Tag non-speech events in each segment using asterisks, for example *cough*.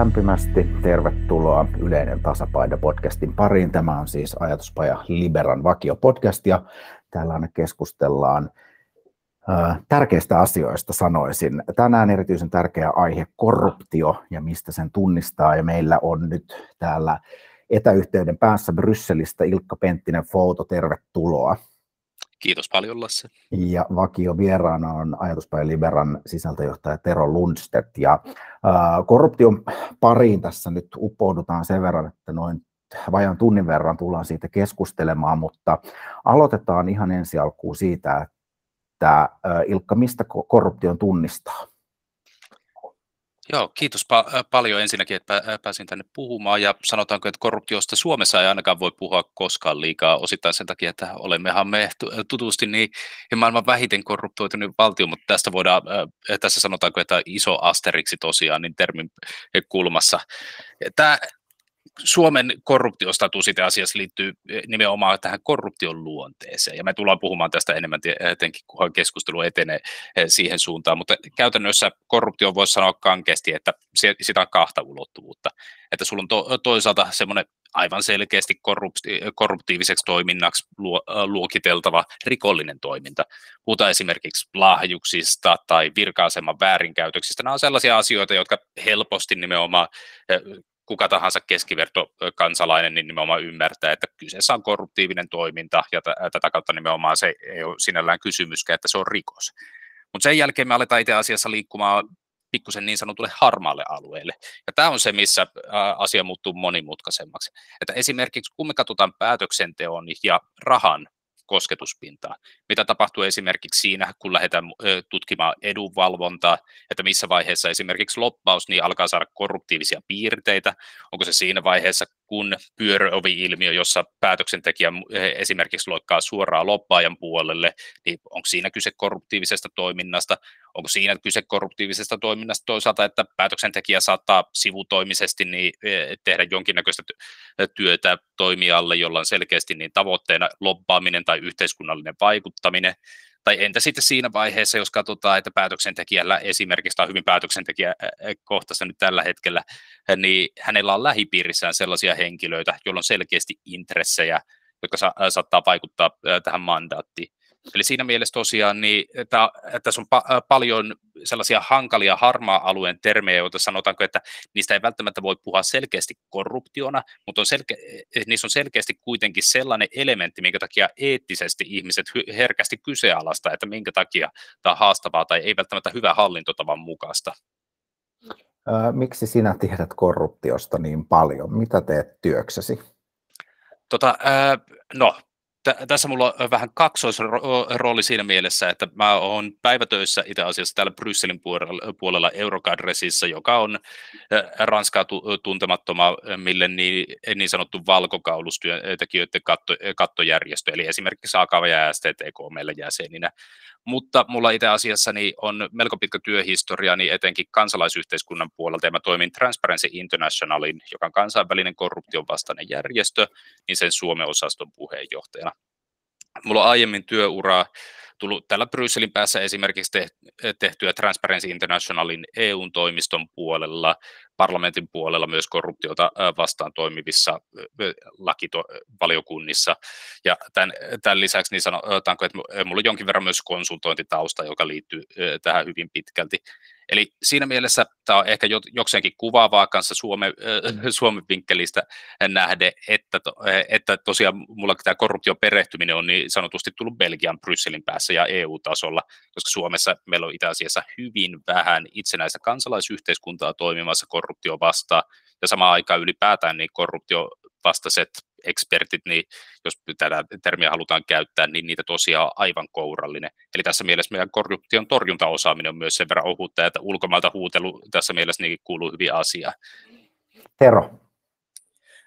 lämpimästi tervetuloa Yleinen tasapaino podcastin pariin. Tämä on siis Ajatuspaja Liberan vakio podcast ja täällä keskustellaan tärkeistä asioista sanoisin. Tänään erityisen tärkeä aihe korruptio ja mistä sen tunnistaa ja meillä on nyt täällä etäyhteyden päässä Brysselistä Ilkka Penttinen Fouto, tervetuloa. Kiitos paljon Lasse. Ja vakio vieraana on ajatuspäin Liberan sisältöjohtaja Tero Lundstedt. Ja äh, korruption pariin tässä nyt uppoudutaan sen verran, että noin vajan tunnin verran tullaan siitä keskustelemaan, mutta aloitetaan ihan ensi alkuun siitä, että Ilkka, mistä korruption tunnistaa? Joo, kiitos pa- paljon ensinnäkin, että pääsin tänne puhumaan ja sanotaanko, että korruptiosta Suomessa ei ainakaan voi puhua koskaan liikaa osittain sen takia, että olemmehan me tutusti niin maailman vähiten korruptoitunut valtio, mutta tästä voidaan, tässä sanotaanko, että iso asteriksi tosiaan niin termin kulmassa. Tämä Suomen korruptiostatus itse asiassa liittyy eh, nimenomaan tähän korruption luonteeseen, ja me tullaan puhumaan tästä enemmän etenkin, kun keskustelu etenee eh, siihen suuntaan, mutta käytännössä korruptio voisi sanoa kankeasti, että sitä on kahta ulottuvuutta, että sulla on to, toisaalta semmoinen aivan selkeästi korrupti, korruptiiviseksi toiminnaksi luokiteltava rikollinen toiminta. Puhutaan esimerkiksi lahjuksista tai virka-aseman väärinkäytöksistä. Nämä on sellaisia asioita, jotka helposti nimenomaan eh, kuka tahansa keskivertokansalainen niin nimenomaan ymmärtää, että kyseessä on korruptiivinen toiminta ja t- tätä kautta nimenomaan se ei ole sinällään kysymyskään, että se on rikos. Mutta sen jälkeen me aletaan itse asiassa liikkumaan pikkusen niin sanotulle harmaalle alueelle. Ja tämä on se, missä asia muuttuu monimutkaisemmaksi. Että esimerkiksi kun me katsotaan päätöksenteon ja rahan kosketuspintaa. Mitä tapahtuu esimerkiksi siinä, kun lähdetään tutkimaan edunvalvontaa, että missä vaiheessa esimerkiksi loppaus niin alkaa saada korruptiivisia piirteitä, onko se siinä vaiheessa, kun pyöröovi-ilmiö, jossa päätöksentekijä esimerkiksi loikkaa suoraan loppaajan puolelle, niin onko siinä kyse korruptiivisesta toiminnasta, onko siinä kyse korruptiivisesta toiminnasta toisaalta, että päätöksentekijä saattaa sivutoimisesti niin tehdä jonkinnäköistä työtä toimijalle, jolla on selkeästi niin tavoitteena lobbaaminen tai yhteiskunnallinen vaikuttaminen, tai entä sitten siinä vaiheessa, jos katsotaan, että päätöksentekijällä esimerkiksi, tai hyvin päätöksentekijäkohtaista nyt tällä hetkellä, niin hänellä on lähipiirissään sellaisia henkilöitä, joilla on selkeästi intressejä, jotka sa- saattaa vaikuttaa tähän mandaattiin. Eli siinä mielessä tosiaan niin, että, että tässä on pa- paljon sellaisia hankalia harmaa-alueen termejä, joita sanotaanko, että niistä ei välttämättä voi puhua selkeästi korruptiona, mutta on selke- niissä on selkeästi kuitenkin sellainen elementti, minkä takia eettisesti ihmiset herkästi kyseenalaista, että minkä takia tämä on haastavaa tai ei välttämättä hyvä hallintotavan mukaista. Miksi sinä tiedät korruptiosta niin paljon? Mitä teet työksesi? Tota, no, t- tässä mulla on vähän kaksoisrooli siinä mielessä, että mä oon päivätöissä itse asiassa täällä Brysselin puolella, Eurocadresissa, joka on Ranskaa tuntemattoма mille niin, niin sanottu valkokaulustyöntekijöiden katto, kattojärjestö, eli esimerkiksi AKV ja STTK meillä jäseninä. Mutta mulla itse asiassa niin on melko pitkä työhistoria niin etenkin kansalaisyhteiskunnan puolelta, ja mä toimin Transparency Internationalin, joka on kansainvälinen korruption vastainen järjestö, niin sen Suomen osaston puheenjohtajana. Mulla on aiemmin työuraa tullut täällä Brysselin päässä esimerkiksi tehtyä Transparency Internationalin EU-toimiston puolella, parlamentin puolella myös korruptiota vastaan toimivissa lakivaliokunnissa. Ja tämän, tämän lisäksi niin sanotaanko, että minulla on jonkin verran myös konsultointitausta, joka liittyy tähän hyvin pitkälti. Eli siinä mielessä tämä on ehkä jokseenkin kuvaavaa kanssa Suomen, äh, Suomen vinkkelistä nähden, että, to, että tosiaan mulla tämä korruption perehtyminen on niin sanotusti tullut Belgian, Brysselin päässä ja EU-tasolla, koska Suomessa meillä on itse asiassa hyvin vähän itsenäistä kansalaisyhteiskuntaa toimimassa korruptio vastaan, ja samaan aikaan ylipäätään niin korruptio vastaiset ekspertit, niin jos tätä termiä halutaan käyttää, niin niitä tosiaan on aivan kourallinen. Eli tässä mielessä meidän korruption torjuntaosaaminen on myös sen verran ohutta, että ulkomailta huutelu tässä mielessä kuuluu hyvin asiaan. Tero,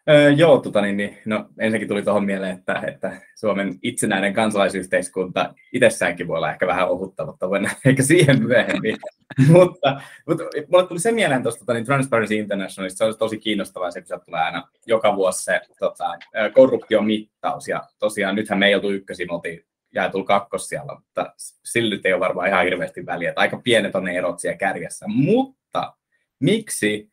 Öö, joo, tota niin, niin, no, ensinnäkin tuli tuohon mieleen, että, että Suomen itsenäinen kansalaisyhteiskunta itsessäänkin voi olla ehkä vähän ohutta, mutta voin ehkä siihen myöhemmin. *laughs* mutta, mutta mulle tuli se mieleen tuosta tota, niin Transparency Internationalista, se olisi tosi kiinnostavaa se, kun sieltä tulee aina joka vuosi se tota, korruptiomittaus, ja tosiaan nythän me ei oltu ykkösin, me oltiin jaetulla kakkossialla, mutta sillä ei ole varmaan ihan hirveästi väliä, että aika pienet on ne erot siellä kärjessä, mutta miksi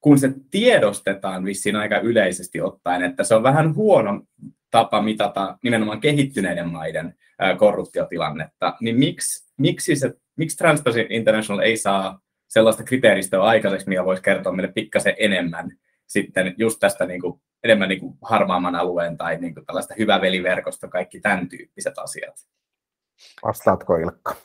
kun se tiedostetaan vissiin aika yleisesti ottaen, että se on vähän huono tapa mitata nimenomaan kehittyneiden maiden korruptiotilannetta, niin miksi, miksi, se, miksi Transparency International ei saa sellaista kriteeristöä aikaiseksi, mikä voisi kertoa meille pikkasen enemmän sitten just tästä niin kuin, enemmän niin kuin harmaamman alueen tai niin kuin tällaista hyvä veliverkosto, kaikki tämän tyyppiset asiat. Vastaatko Ilkka?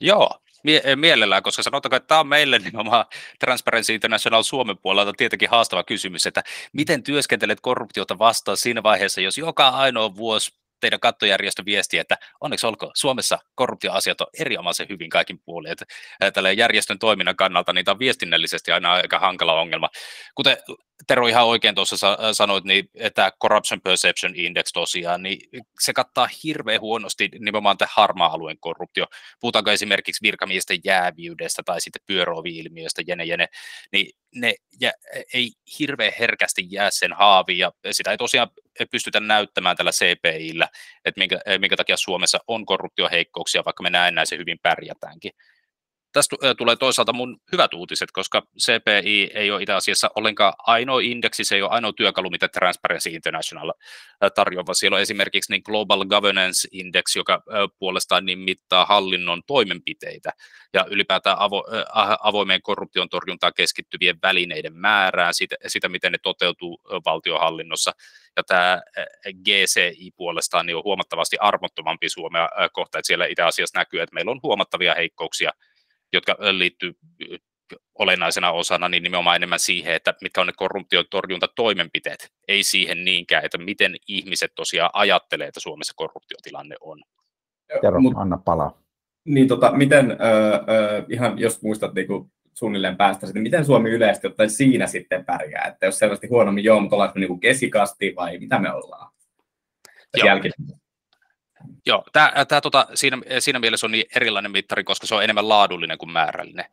Joo, mie- mielellään, koska sanotaanko, että tämä on meille nimenomaan Transparency International Suomen puolelta tietenkin haastava kysymys, että miten työskentelet korruptiota vastaan siinä vaiheessa, jos joka ainoa vuosi teidän kattojärjestö viesti, että onneksi olko Suomessa korruptioasiat on erinomaisen hyvin kaikin puolin. Että tällä järjestön toiminnan kannalta niitä on viestinnällisesti aina aika hankala ongelma. Kuten Tero ihan oikein tuossa sanoit, niin tämä Corruption Perception Index tosiaan, niin se kattaa hirveän huonosti nimenomaan tämän harmaa-alueen korruptio. Puhutaanko esimerkiksi virkamiesten jääviydestä tai sitten pyörovi-ilmiöstä, jene, jene, niin ne jä, ei hirveän herkästi jää sen haaviin, ja sitä ei tosiaan pystytä näyttämään tällä CPIllä, että minkä, minkä takia Suomessa on korruptioheikkouksia, vaikka me näennäisen hyvin pärjätäänkin tästä tulee toisaalta mun hyvät uutiset, koska CPI ei ole itse asiassa ollenkaan ainoa indeksi, se ei ole ainoa työkalu, mitä Transparency International tarjoaa. Siellä on esimerkiksi niin Global Governance Index, joka puolestaan niin mittaa hallinnon toimenpiteitä ja ylipäätään avo, avoimeen korruption torjuntaan keskittyvien välineiden määrää, sitä, sitä miten ne toteutuu valtiohallinnossa. Ja tämä GCI puolestaan niin on huomattavasti armottomampi Suomea kohta, että siellä itse asiassa näkyy, että meillä on huomattavia heikkouksia jotka liittyy olennaisena osana niin nimenomaan enemmän siihen, että mitkä on ne korruptiotorjuntatoimenpiteet, ei siihen niinkään, että miten ihmiset tosiaan ajattelee, että Suomessa korruptiotilanne on. Kerro, Mut, anna palaa. Niin tota, miten, öö, öö, ihan jos muistat niin kuin suunnilleen päästä, niin miten Suomi yleisesti ottaen siinä sitten pärjää? Että jos selvästi huonommin joo, mutta ollaanko niin kesikasti vai mitä me ollaan? Joo. Joo, tämä, tämä tota, siinä, siinä mielessä on niin erilainen mittari, koska se on enemmän laadullinen kuin määrällinen.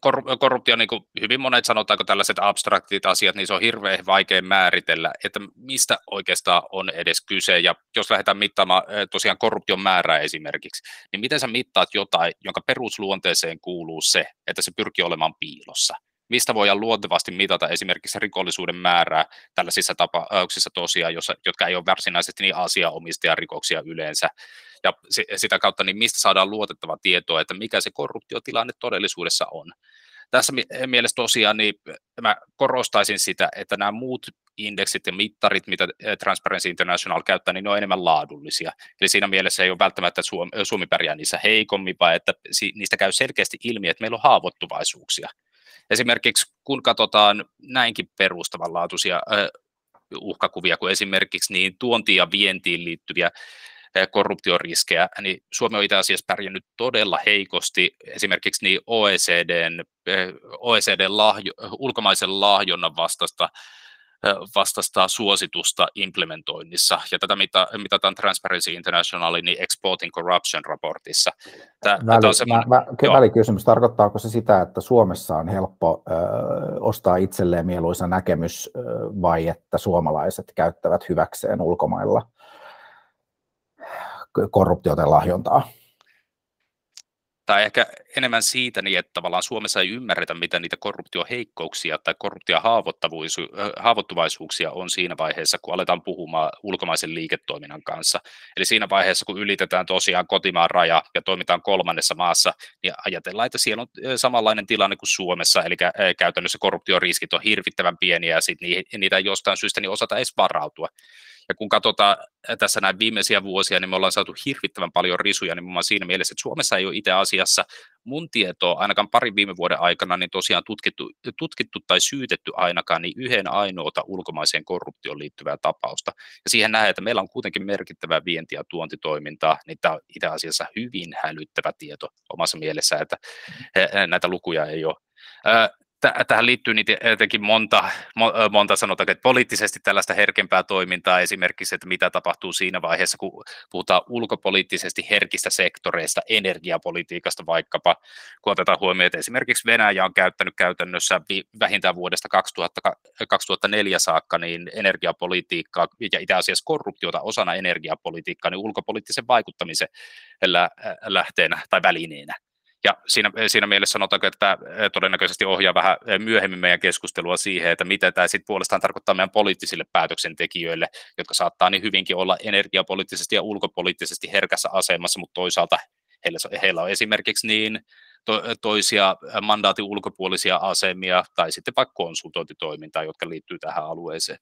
Kor, korruptio, niin kuin hyvin monet sanotaanko tällaiset abstraktit asiat, niin se on hirveän vaikea määritellä, että mistä oikeastaan on edes kyse. Ja jos lähdetään mittaamaan tosiaan korruption määrää esimerkiksi, niin miten sä mittaat jotain, jonka perusluonteeseen kuuluu se, että se pyrkii olemaan piilossa – mistä voidaan luontevasti mitata esimerkiksi rikollisuuden määrää tällaisissa tapauksissa tosiaan, jossa, jotka ei ole varsinaisesti niin asiaomistajarikoksia yleensä. Ja sitä kautta, niin mistä saadaan luotettava tietoa, että mikä se korruptiotilanne todellisuudessa on. Tässä mielessä tosiaan niin mä korostaisin sitä, että nämä muut indeksit ja mittarit, mitä Transparency International käyttää, niin ne on enemmän laadullisia. Eli siinä mielessä ei ole välttämättä Suomi, Suomi pärjää niissä heikommin, vaan että niistä käy selkeästi ilmi, että meillä on haavoittuvaisuuksia. Esimerkiksi kun katsotaan näinkin perustavanlaatuisia uhkakuvia kuin esimerkiksi niin tuontiin ja vientiin liittyviä korruptioriskejä, niin Suomi on itse asiassa pärjännyt todella heikosti. Esimerkiksi niin OECDn, OECDn lahjo, ulkomaisen lahjonnan vastasta vastasta suositusta implementoinnissa, ja tätä mitataan Transparency Internationalin niin Exporting Corruption raportissa. Tämä, Väli, on semmoinen, mä, mä, välikysymys, tarkoittaako se sitä, että Suomessa on helppo ö, ostaa itselleen mieluisa näkemys, ö, vai että suomalaiset käyttävät hyväkseen ulkomailla korruptiota lahjontaa? Tai ehkä enemmän siitä, niin että tavallaan Suomessa ei ymmärretä, mitä niitä korruptioheikkouksia tai korruptiohaavoittuvaisuuksia on siinä vaiheessa, kun aletaan puhumaan ulkomaisen liiketoiminnan kanssa. Eli siinä vaiheessa, kun ylitetään tosiaan kotimaan raja ja toimitaan kolmannessa maassa, niin ajatellaan, että siellä on samanlainen tilanne kuin Suomessa, eli käytännössä korruptioriskit on hirvittävän pieniä ja sit niitä ei jostain syystä niin osata edes varautua. Ja kun katsotaan tässä näin viimeisiä vuosia, niin me ollaan saatu hirvittävän paljon risuja nimenomaan siinä mielessä, että Suomessa ei ole itse asiassa mun tietoa ainakaan parin viime vuoden aikana niin tosiaan tutkittu, tutkittu tai syytetty ainakaan niin yhden ainoata ulkomaiseen korruptioon liittyvää tapausta. Ja siihen nähdään, että meillä on kuitenkin merkittävää vienti- ja tuontitoimintaa, niin tämä on itse asiassa hyvin hälyttävä tieto omassa mielessä, että näitä lukuja ei ole tähän liittyy jotenkin monta, monta sanotaan, että poliittisesti tällaista herkempää toimintaa, esimerkiksi, että mitä tapahtuu siinä vaiheessa, kun puhutaan ulkopoliittisesti herkistä sektoreista, energiapolitiikasta vaikkapa, kun otetaan huomioon, että esimerkiksi Venäjä on käyttänyt käytännössä vähintään vuodesta 2000, 2004 saakka niin energiapolitiikkaa ja itse asiassa korruptiota osana energiapolitiikkaa niin ulkopoliittisen vaikuttamisen lähteenä tai välineenä. Ja siinä, siinä mielessä sanotaanko, että todennäköisesti ohjaa vähän myöhemmin meidän keskustelua siihen, että mitä tämä sitten puolestaan tarkoittaa meidän poliittisille päätöksentekijöille, jotka saattaa niin hyvinkin olla energiapoliittisesti ja ulkopoliittisesti herkässä asemassa, mutta toisaalta heillä, heillä on esimerkiksi niin to, toisia mandaatin ulkopuolisia asemia tai sitten vaikka konsultointitoimintaa, jotka liittyy tähän alueeseen.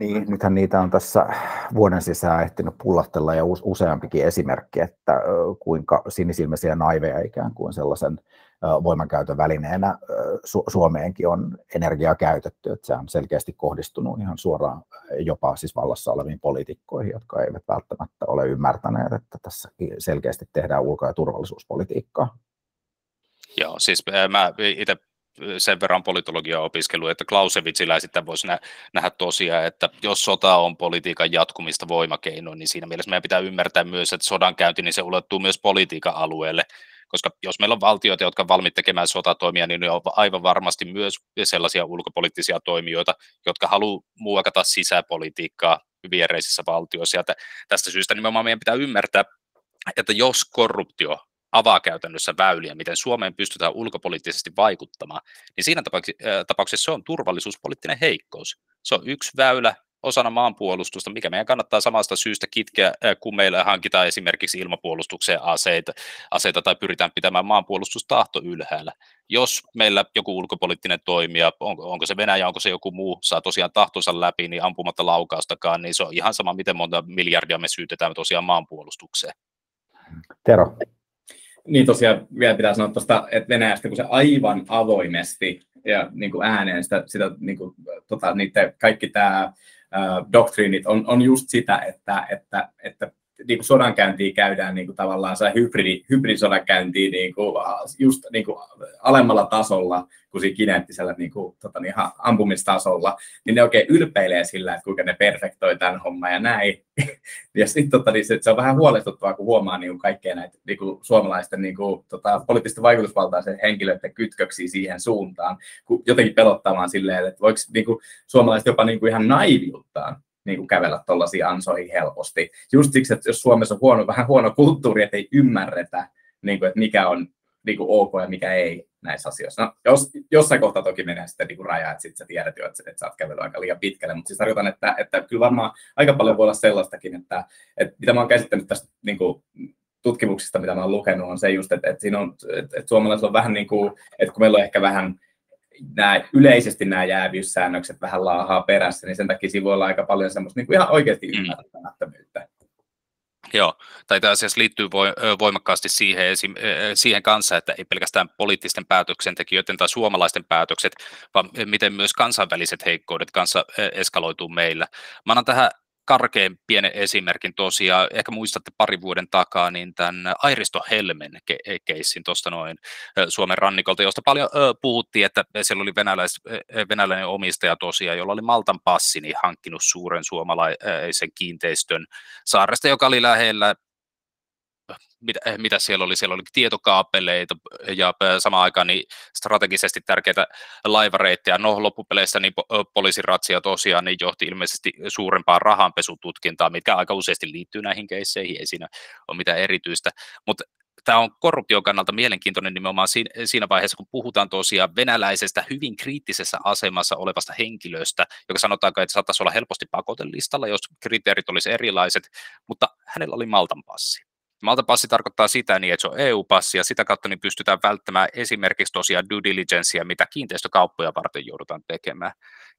Niin, nythän niitä on tässä vuoden sisään ehtinyt pullahtella ja useampikin esimerkki, että kuinka sinisilmäisiä naiveja ikään kuin sellaisen voimankäytön välineenä Suomeenkin on energiaa käytetty, että se on selkeästi kohdistunut ihan suoraan jopa siis vallassa oleviin poliitikkoihin, jotka eivät välttämättä ole ymmärtäneet, että tässä selkeästi tehdään ulko- ja turvallisuuspolitiikkaa. Joo, siis mä itse sen verran politologiaa opiskelu, että Clausewitzillä sitten voisi nä- nähdä tosiaan, että jos sota on politiikan jatkumista voimakeinoin, niin siinä mielessä meidän pitää ymmärtää myös, että sodan käynti, niin se ulottuu myös politiikan alueelle, koska jos meillä on valtioita, jotka on valmiit tekemään sotatoimia, niin ne on aivan varmasti myös sellaisia ulkopoliittisia toimijoita, jotka haluaa muokata sisäpolitiikkaa viereisissä valtioissa. Ja tästä syystä nimenomaan meidän pitää ymmärtää, että jos korruptio avaa käytännössä väyliä, miten Suomeen pystytään ulkopoliittisesti vaikuttamaan, niin siinä tapauksessa se on turvallisuuspoliittinen heikkous. Se on yksi väylä osana maanpuolustusta, mikä meidän kannattaa samasta syystä kitkeä, kun meillä hankitaan esimerkiksi ilmapuolustukseen aseita, aseita tai pyritään pitämään maanpuolustustahto ylhäällä. Jos meillä joku ulkopoliittinen toimija, onko, onko se Venäjä, onko se joku muu, saa tosiaan tahtonsa läpi, niin ampumatta laukaustakaan, niin se on ihan sama, miten monta miljardia me syytetään tosiaan maanpuolustukseen. Tero. Niin tosiaan vielä pitää sanoa tuosta, että Venäjästä, kun se aivan avoimesti ja niin kuin ääneen sitä, sitä niin kuin, tota, niiden, kaikki tämä doktriinit on, on just sitä, että, että, että niin kuin sodankäyntiä käydään niin kuin tavallaan se hybridi, hybridisodankäyntiä niin kuin, just niin kuin alemmalla tasolla kuin siinä kineettisellä niin kuin, tota, niin ampumistasolla, niin ne oikein ylpeilee sillä, että kuinka ne perfektoi tämän homman ja näin. *laughs* ja sitten tota, niin se, se, on vähän huolestuttavaa, kun huomaa niin kuin kaikkea näitä niin kuin suomalaisten niin kuin, tota, poliittisten vaikutusvaltaisen henkilöiden kytköksiä siihen suuntaan, kun jotenkin pelottamaan silleen, että voiko niin kuin, suomalaiset jopa niin kuin ihan naiviuttaan niin kuin kävellä tuollaisiin ansoihin helposti. Just siksi, että jos Suomessa on huono, vähän huono kulttuuri, että ei ymmärretä, niin kuin, että mikä on niin kuin ok ja mikä ei näissä asioissa. No, jos, jossain kohtaa toki menee sitten niin raja, että sitten sä tiedät jo, että, että sä oot kävellyt aika liian pitkälle, mutta siis tarkoitan, että, että kyllä varmaan aika paljon voi olla sellaistakin, että, että mitä mä oon käsittänyt tästä niin kuin, tutkimuksista, mitä mä oon lukenut, on se just, että, että, siinä on, että, että suomalaisilla on vähän niin kuin, että kun meillä on ehkä vähän nämä, yleisesti nämä jäävyyssäännökset vähän laahaa perässä, niin sen takia siinä voi olla aika paljon semmoista niin kuin ihan oikeasti mm. ymmärtämättömyyttä. Joo, tai itse asiassa liittyy voimakkaasti siihen, siihen kanssa, että ei pelkästään poliittisten päätöksentekijöiden tai suomalaisten päätökset, vaan miten myös kansainväliset heikkoudet kanssa eskaloituu meillä. Mä annan tähän karkein pienen esimerkin tosiaan, ehkä muistatte pari vuoden takaa, niin tämän Airisto Helmen keissin tuosta noin Suomen rannikolta, josta paljon puhuttiin, että siellä oli venäläis, venäläinen omistaja tosiaan, jolla oli Maltan passi, niin hankkinut suuren suomalaisen kiinteistön saaresta, joka oli lähellä mitä, eh, mitä siellä oli, siellä oli tietokaapeleita ja samaan aikaan niin strategisesti tärkeitä laivareittiä. No loppupeleissä niin poliisiratsia tosiaan niin johti ilmeisesti suurempaan rahanpesututkintaan, mitkä aika useasti liittyy näihin keisseihin, ei siinä ole mitään erityistä, mutta tämä on korruption kannalta mielenkiintoinen nimenomaan siinä vaiheessa, kun puhutaan tosiaan venäläisestä hyvin kriittisessä asemassa olevasta henkilöstä, joka sanotaanko, että saattaisi olla helposti pakotelistalla, jos kriteerit olisi erilaiset, mutta hänellä oli Maltan passi. Maltapassi tarkoittaa sitä niin, että se on EU-passi ja sitä kautta niin pystytään välttämään esimerkiksi tosiaan due diligencea, mitä kiinteistökauppoja varten joudutaan tekemään.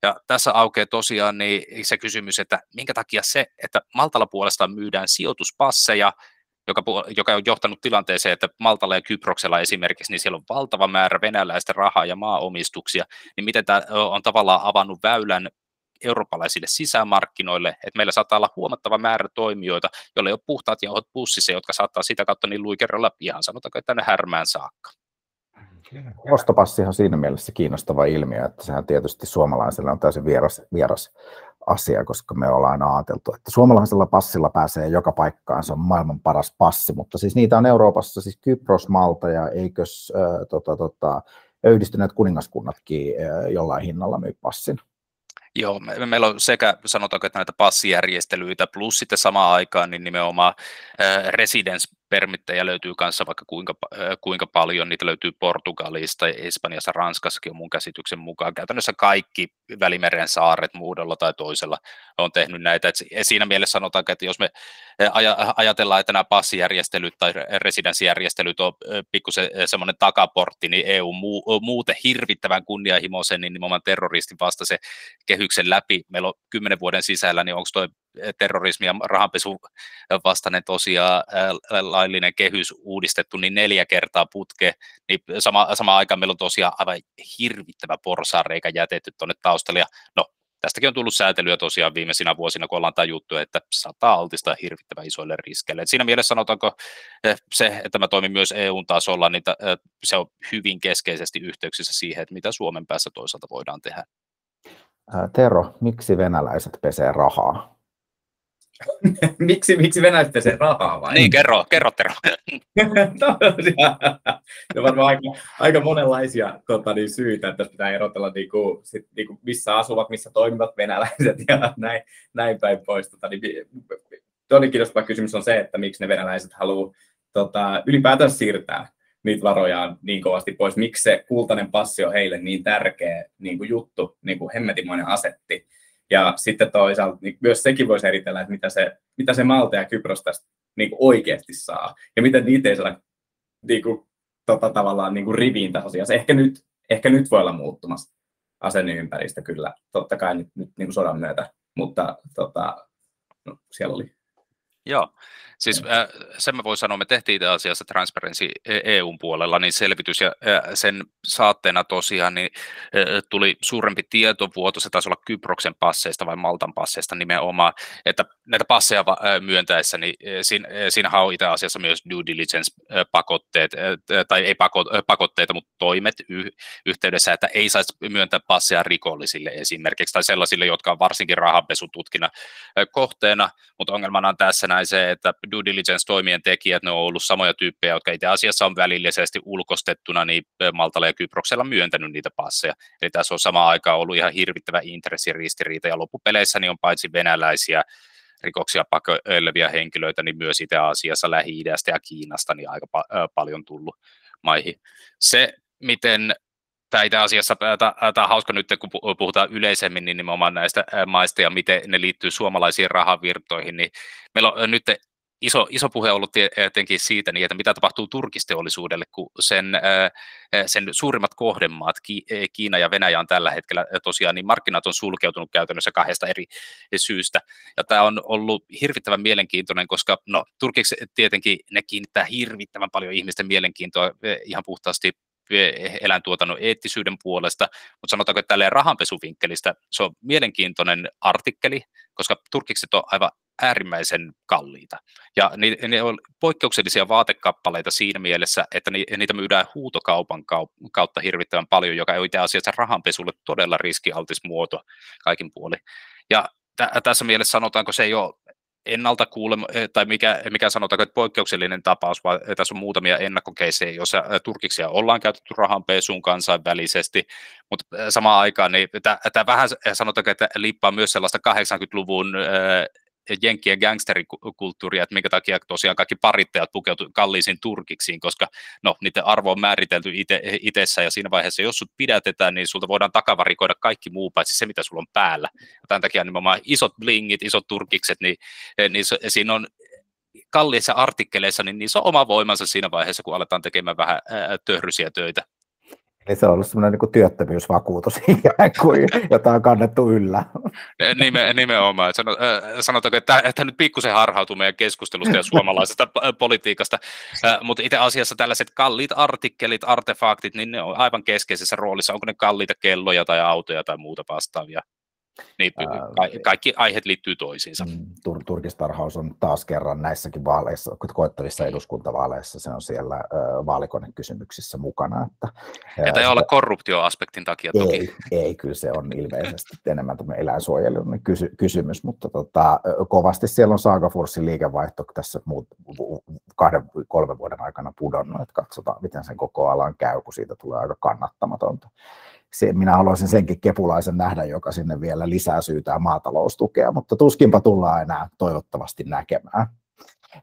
Ja tässä aukeaa tosiaan niin se kysymys, että minkä takia se, että Maltalla puolestaan myydään sijoituspasseja, joka, joka on johtanut tilanteeseen, että Maltalla ja Kyproksella esimerkiksi, niin siellä on valtava määrä venäläistä rahaa ja maaomistuksia, niin miten tämä on tavallaan avannut väylän eurooppalaisille sisämarkkinoille, että meillä saattaa olla huomattava määrä toimijoita, joilla ei ole puhtaat jauhot pussissa, jotka saattaa sitä kautta niin luikerralla ihan sanotaanko, tänne härmään saakka. Ostopassi on siinä mielessä kiinnostava ilmiö, että sehän tietysti suomalaisille on täysin vieras, vieras asia, koska me ollaan aina ajateltu, että suomalaisella passilla pääsee joka paikkaan, se on maailman paras passi, mutta siis niitä on Euroopassa, siis Kypros, Malta ja eikös äh, tota, tota, yhdistyneet kuningaskunnatkin äh, jollain hinnalla myy passin. Joo, me, meillä on sekä sanotaanko, että näitä passijärjestelyitä plus sitten samaan aikaan niin nimenomaan äh, residence permittejä löytyy kanssa vaikka kuinka, kuinka paljon, niitä löytyy Portugalista, Espanjassa, Ranskassakin on mun käsityksen mukaan. Käytännössä kaikki Välimeren saaret muodolla tai toisella on tehnyt näitä. Et siinä mielessä sanotaan, että jos me ajatellaan, että nämä passijärjestelyt tai residenssijärjestelyt on pikkusen semmoinen takaportti, niin EU muuten hirvittävän kunnianhimoisen, niin nimenomaan terroristin vasta se kehyksen läpi. Meillä on kymmenen vuoden sisällä, niin onko tuo terrorismi ja rahanpesu vastainen tosiaan laillinen kehys uudistettu niin neljä kertaa putke, niin sama, sama aikaan meillä on tosiaan aivan hirvittävä porsaareikä jätetty tuonne taustalle, ja no tästäkin on tullut säätelyä tosiaan viimeisinä vuosina, kun ollaan tajuttu, että saattaa altistaa hirvittävän isoille riskeille. Et siinä mielessä sanotaanko se, että mä toimin myös EU-tasolla, niin se on hyvin keskeisesti yhteyksissä siihen, että mitä Suomen päässä toisaalta voidaan tehdä. Tero, miksi venäläiset pesee rahaa? *laughs* miksi, miksi venäläiset pesee rahaa vai? Niin, kerro, kerro *laughs* Tero. no varmaan aika, aika monenlaisia tota, niin, syitä, että pitää erotella niin kuin, sit, niin kuin, missä asuvat, missä toimivat venäläiset ja näin, näin päin pois. Tota, niin, toinen kiinnostava kysymys on se, että miksi ne venäläiset haluaa tota, ylipäätään siirtää niitä varojaan niin kovasti pois. Miksi se kultainen passi on heille niin tärkeä niin kuin juttu, niin kuin hemmetimoinen asetti. Ja sitten toisaalta niin myös sekin voisi eritellä, että mitä se, mitä se Malta ja Kypros tästä niin kuin oikeasti saa. Ja miten niitä ei saada niin kuin, tota, tavallaan niin kuin riviin tässä asiassa. Ehkä nyt, ehkä nyt voi olla muuttumassa asenneympäristö kyllä, totta kai nyt, nyt niin kuin sodan myötä, mutta tota, no, siellä oli. Joo, Siis äh, sen mä voin sanoa, me tehtiin itse asiassa Transparency EUn puolella niin selvitys ja äh, sen saatteena tosiaan niin, äh, tuli suurempi tietovuoto, se taisi olla Kyproksen passeista vai Maltan passeista nimenomaan, että näitä passeja myöntäessä, niin siinä, äh, siinähän on itse asiassa myös due diligence-pakotteet, tai ei pako, pakotteita, mutta toimet yhteydessä, että ei saisi myöntää passeja rikollisille esimerkiksi, tai sellaisille, jotka on varsinkin rahanpesututkinnan kohteena, mutta ongelmana on tässä näin se, että due diligence-toimien tekijät, ne on ollut samoja tyyppejä, jotka itse asiassa on välillisesti ulkostettuna niin Maltalla ja Kyproksella myöntänyt niitä passeja. Eli tässä on sama aikaan ollut ihan hirvittävä intressiristiriita, ja loppupeleissä niin on paitsi venäläisiä rikoksia pakoilevia henkilöitä, niin myös itse asiassa Lähi-idästä ja Kiinasta niin aika pa- paljon tullut maihin. Se, miten tämä itse asiassa, tämä on hauska nyt, kun puhutaan yleisemmin niin nimenomaan näistä maista ja miten ne liittyy suomalaisiin rahavirtoihin, niin meillä on nyt iso, iso puhe ollut tietenkin siitä, niin, että mitä tapahtuu turkisteollisuudelle, kun sen, sen suurimmat kohdemaat, Kiina ja Venäjä on tällä hetkellä tosiaan, niin markkinat on sulkeutunut käytännössä kahdesta eri syystä. Ja tämä on ollut hirvittävän mielenkiintoinen, koska no, Turkiksi tietenkin ne kiinnittää hirvittävän paljon ihmisten mielenkiintoa ihan puhtaasti eläintuotannon eettisyyden puolesta, mutta sanotaanko, että tälleen rahanpesuvinkkelistä se on mielenkiintoinen artikkeli, koska turkikset on aivan äärimmäisen kalliita. Ja ne, ne on poikkeuksellisia vaatekappaleita siinä mielessä, että niitä myydään huutokaupan kautta hirvittävän paljon, joka on itse asiassa rahanpesulle todella riskialtis muoto kaikin puoli. Ja t- tässä mielessä sanotaanko se ei ole ennalta kuulema, eh, tai mikä, mikä sanotaanko, että poikkeuksellinen tapaus, vaan tässä on muutamia ennakkokeisejä, joissa eh, turkiksia ollaan käytetty rahanpesuun kansainvälisesti, mutta eh, samaan aikaan niin tämä vähän sanotaanko, että liippaa myös sellaista 80-luvun jenkkien gangsterikulttuuria, että minkä takia tosiaan kaikki parittajat pukeutuu kalliisiin turkiksiin, koska no, niiden arvo on määritelty ite, itsessä ja siinä vaiheessa, jos sut pidätetään, niin sulta voidaan takavarikoida kaikki muu, paitsi se, mitä sulla on päällä. Ja tämän takia nimenomaan isot blingit, isot turkikset, niin, niin se, siinä on kalliissa artikkeleissa, niin niissä on oma voimansa siinä vaiheessa, kun aletaan tekemään vähän ää, töhrysiä töitä. Eli se on ollut semmoinen niin työttömyysvakuutus *laughs* kuin, jota on kannettu yllä. Nime, nimenomaan. Sanotaanko, että tämä nyt pikkusen harhautuu meidän keskustelusta ja suomalaisesta politiikasta, mutta itse asiassa tällaiset kalliit artikkelit, artefaktit, niin ne on aivan keskeisessä roolissa. Onko ne kalliita kelloja tai autoja tai muuta vastaavia? Niin, ka- kaikki aiheet liittyy toisiinsa. Mm, Tur- turkistarhaus on taas kerran näissäkin vaaleissa, koettavissa eduskuntavaaleissa, se on siellä vaalikonekysymyksissä mukana. Että, Että ei ole korruptioaspektin takia toki. Ei, ei, kyllä se on ilmeisesti enemmän eläinsuojelun kysy- kysymys, mutta tota, kovasti siellä on Saagafursin liikevaihto tässä muut, kahden, kolmen vuoden aikana pudonnut, että katsotaan, miten sen koko alan käy, kun siitä tulee aika kannattamatonta se, minä haluaisin senkin kepulaisen nähdä, joka sinne vielä lisää syytää maataloustukea, mutta tuskinpa tullaan enää toivottavasti näkemään.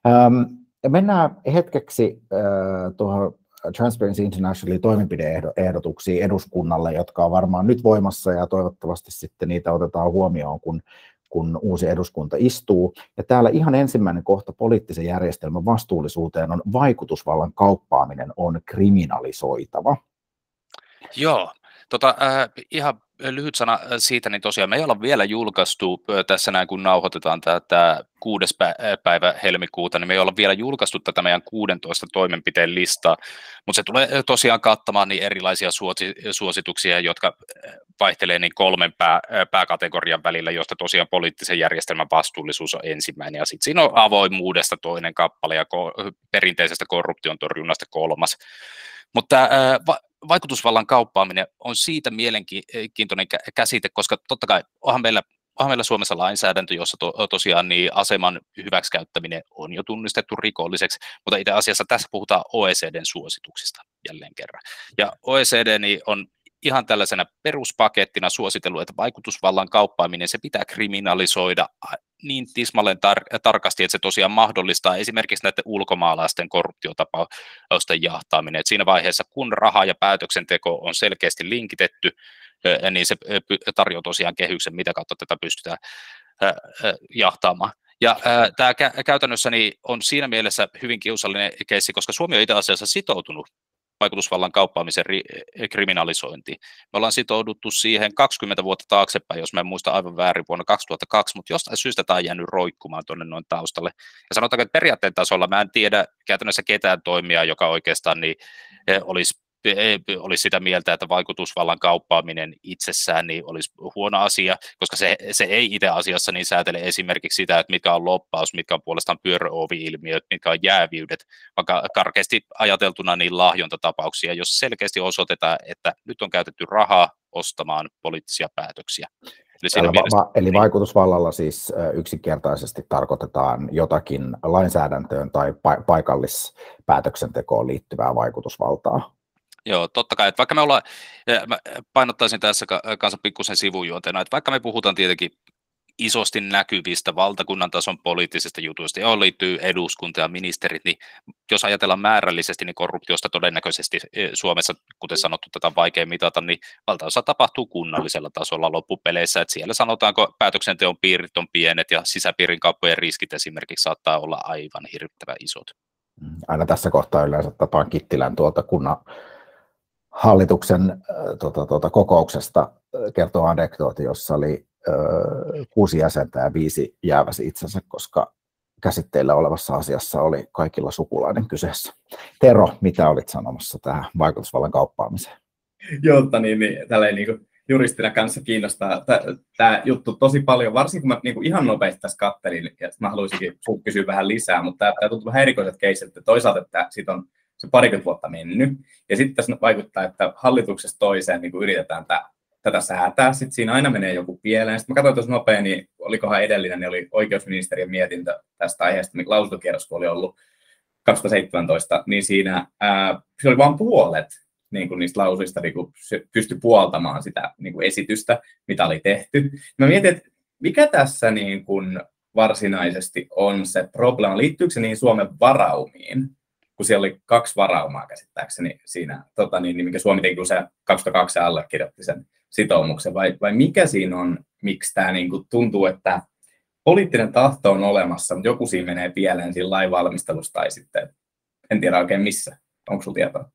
Ähm, mennään hetkeksi äh, tuohon Transparency Internationalin toimenpideehdotuksiin eduskunnalle, jotka on varmaan nyt voimassa ja toivottavasti sitten niitä otetaan huomioon, kun, kun uusi eduskunta istuu. Ja täällä ihan ensimmäinen kohta poliittisen järjestelmän vastuullisuuteen on vaikutusvallan kauppaaminen on kriminalisoitava. Joo, tota, äh, ihan lyhyt sana siitä, niin tosiaan me ei olla vielä julkaistu tässä näin, kun nauhoitetaan tämä kuudes päivä helmikuuta, niin me ei olla vielä julkaistu tätä meidän 16 toimenpiteen listaa, mutta se tulee tosiaan kattamaan niin erilaisia suosituksia, jotka vaihtelee niin kolmen pää, pääkategorian välillä, josta tosiaan poliittisen järjestelmän vastuullisuus on ensimmäinen, ja sitten siinä on avoimuudesta toinen kappale ja ko- perinteisestä korruption torjunnasta kolmas. Mutta vaikutusvallan kauppaaminen on siitä mielenkiintoinen käsite, koska totta kai onhan meillä, onhan meillä Suomessa lainsäädäntö, jossa to, tosiaan niin aseman hyväksikäyttäminen on jo tunnistettu rikolliseksi, mutta itse asiassa tässä puhutaan OECDn suosituksista jälleen kerran. Ja OECD niin on ihan tällaisena peruspakettina suositellut, että vaikutusvallan kauppaaminen se pitää kriminalisoida niin tismalleen tar- tarkasti, että se tosiaan mahdollistaa esimerkiksi näiden ulkomaalaisten korruptiotapausten jahtaaminen. Että siinä vaiheessa, kun raha ja päätöksenteko on selkeästi linkitetty, niin se tarjoaa tosiaan kehyksen, mitä kautta tätä pystytään jahtaamaan. Ja tämä käytännössä niin on siinä mielessä hyvin kiusallinen keissi, koska Suomi on itse asiassa sitoutunut vaikutusvallan kauppaamisen ri- eh, kriminalisointi. Me ollaan sitouduttu siihen 20 vuotta taaksepäin, jos mä en muista aivan väärin, vuonna 2002, mutta jostain syystä tämä on jäänyt roikkumaan tuonne noin taustalle. Ja sanotaanko, että periaatteen tasolla mä en tiedä käytännössä ketään toimia, joka oikeastaan niin, eh, olisi olisi sitä mieltä, että vaikutusvallan kauppaaminen itsessään niin olisi huono asia, koska se, se ei itse asiassa niin säätele esimerkiksi sitä, että mikä on loppaus, mitkä on puolestaan pyöröovi-ilmiöt, mitkä on jäävyydet, vaikka karkeasti ajateltuna niin lahjontatapauksia, jos selkeästi osoitetaan, että nyt on käytetty rahaa ostamaan poliittisia päätöksiä. Eli, siinä mielessä, va- eli niin. vaikutusvallalla siis yksinkertaisesti tarkoitetaan jotakin lainsäädäntöön tai pa- paikallispäätöksentekoon liittyvää vaikutusvaltaa. Joo, totta kai. Että vaikka me ollaan, mä painottaisin tässä kanssa pikkusen sivujuonteena, että vaikka me puhutaan tietenkin isosti näkyvistä valtakunnan tason poliittisista jutuista, johon liittyy eduskunta ja ministerit, niin jos ajatellaan määrällisesti, niin korruptiosta todennäköisesti Suomessa, kuten sanottu, tätä on vaikea mitata, niin valtaosa tapahtuu kunnallisella tasolla loppupeleissä, että siellä sanotaanko päätöksenteon piirit on pienet ja sisäpiirin kauppojen riskit esimerkiksi saattaa olla aivan hirvittävän isot. Mm, aina tässä kohtaa yleensä tapaan Kittilän tuolta kunnan hallituksen tota, tota, kokouksesta äh, kertoo anekdooti, jossa oli ö, äh, kuusi jäsentä ja viisi jääväsi itsensä, koska käsitteillä olevassa asiassa oli kaikilla sukulainen kyseessä. Tero, mitä olit sanomassa tähän vaikutusvallan kauppaamiseen? Jotta niin, niin tälleen niin kuin juristina kanssa kiinnostaa tämä juttu tosi paljon, varsinkin kun mä niin kuin ihan nopeasti tässä kattelin, ja mä haluaisinkin kysyä vähän lisää, mutta tämä tuntuu vähän erikoiset keisit, että toisaalta että siitä on se parikymmentä vuotta mennyt. Ja sitten tässä vaikuttaa, että hallituksesta toiseen niin yritetään tätä, tätä säätää. Sitten siinä aina menee joku pieleen. Sitten mä katsoin tuossa nopea, niin olikohan edellinen, niin oli oikeusministeriön mietintö tästä aiheesta, mikä lausuntokierros oli ollut 2017, niin siinä ää, se oli vain puolet niin kuin niistä lausuista niin kuin pystyi puoltamaan sitä niin kuin esitystä, mitä oli tehty. Mä mietin, että mikä tässä niin kuin varsinaisesti on se probleema? Liittyykö se niin Suomen varaumiin? Kun siellä oli kaksi varaumaa käsittääkseni siinä, tota, niin, niin mikä Suomi teki, kun se 2002 allekirjoitti sen sitoumuksen, vai, vai mikä siinä on, miksi tämä niin kuin tuntuu, että poliittinen tahto on olemassa, mutta joku siinä menee pieleen siinä lainvalmistelussa tai sitten, en tiedä oikein missä. Onko sinulla tietoa?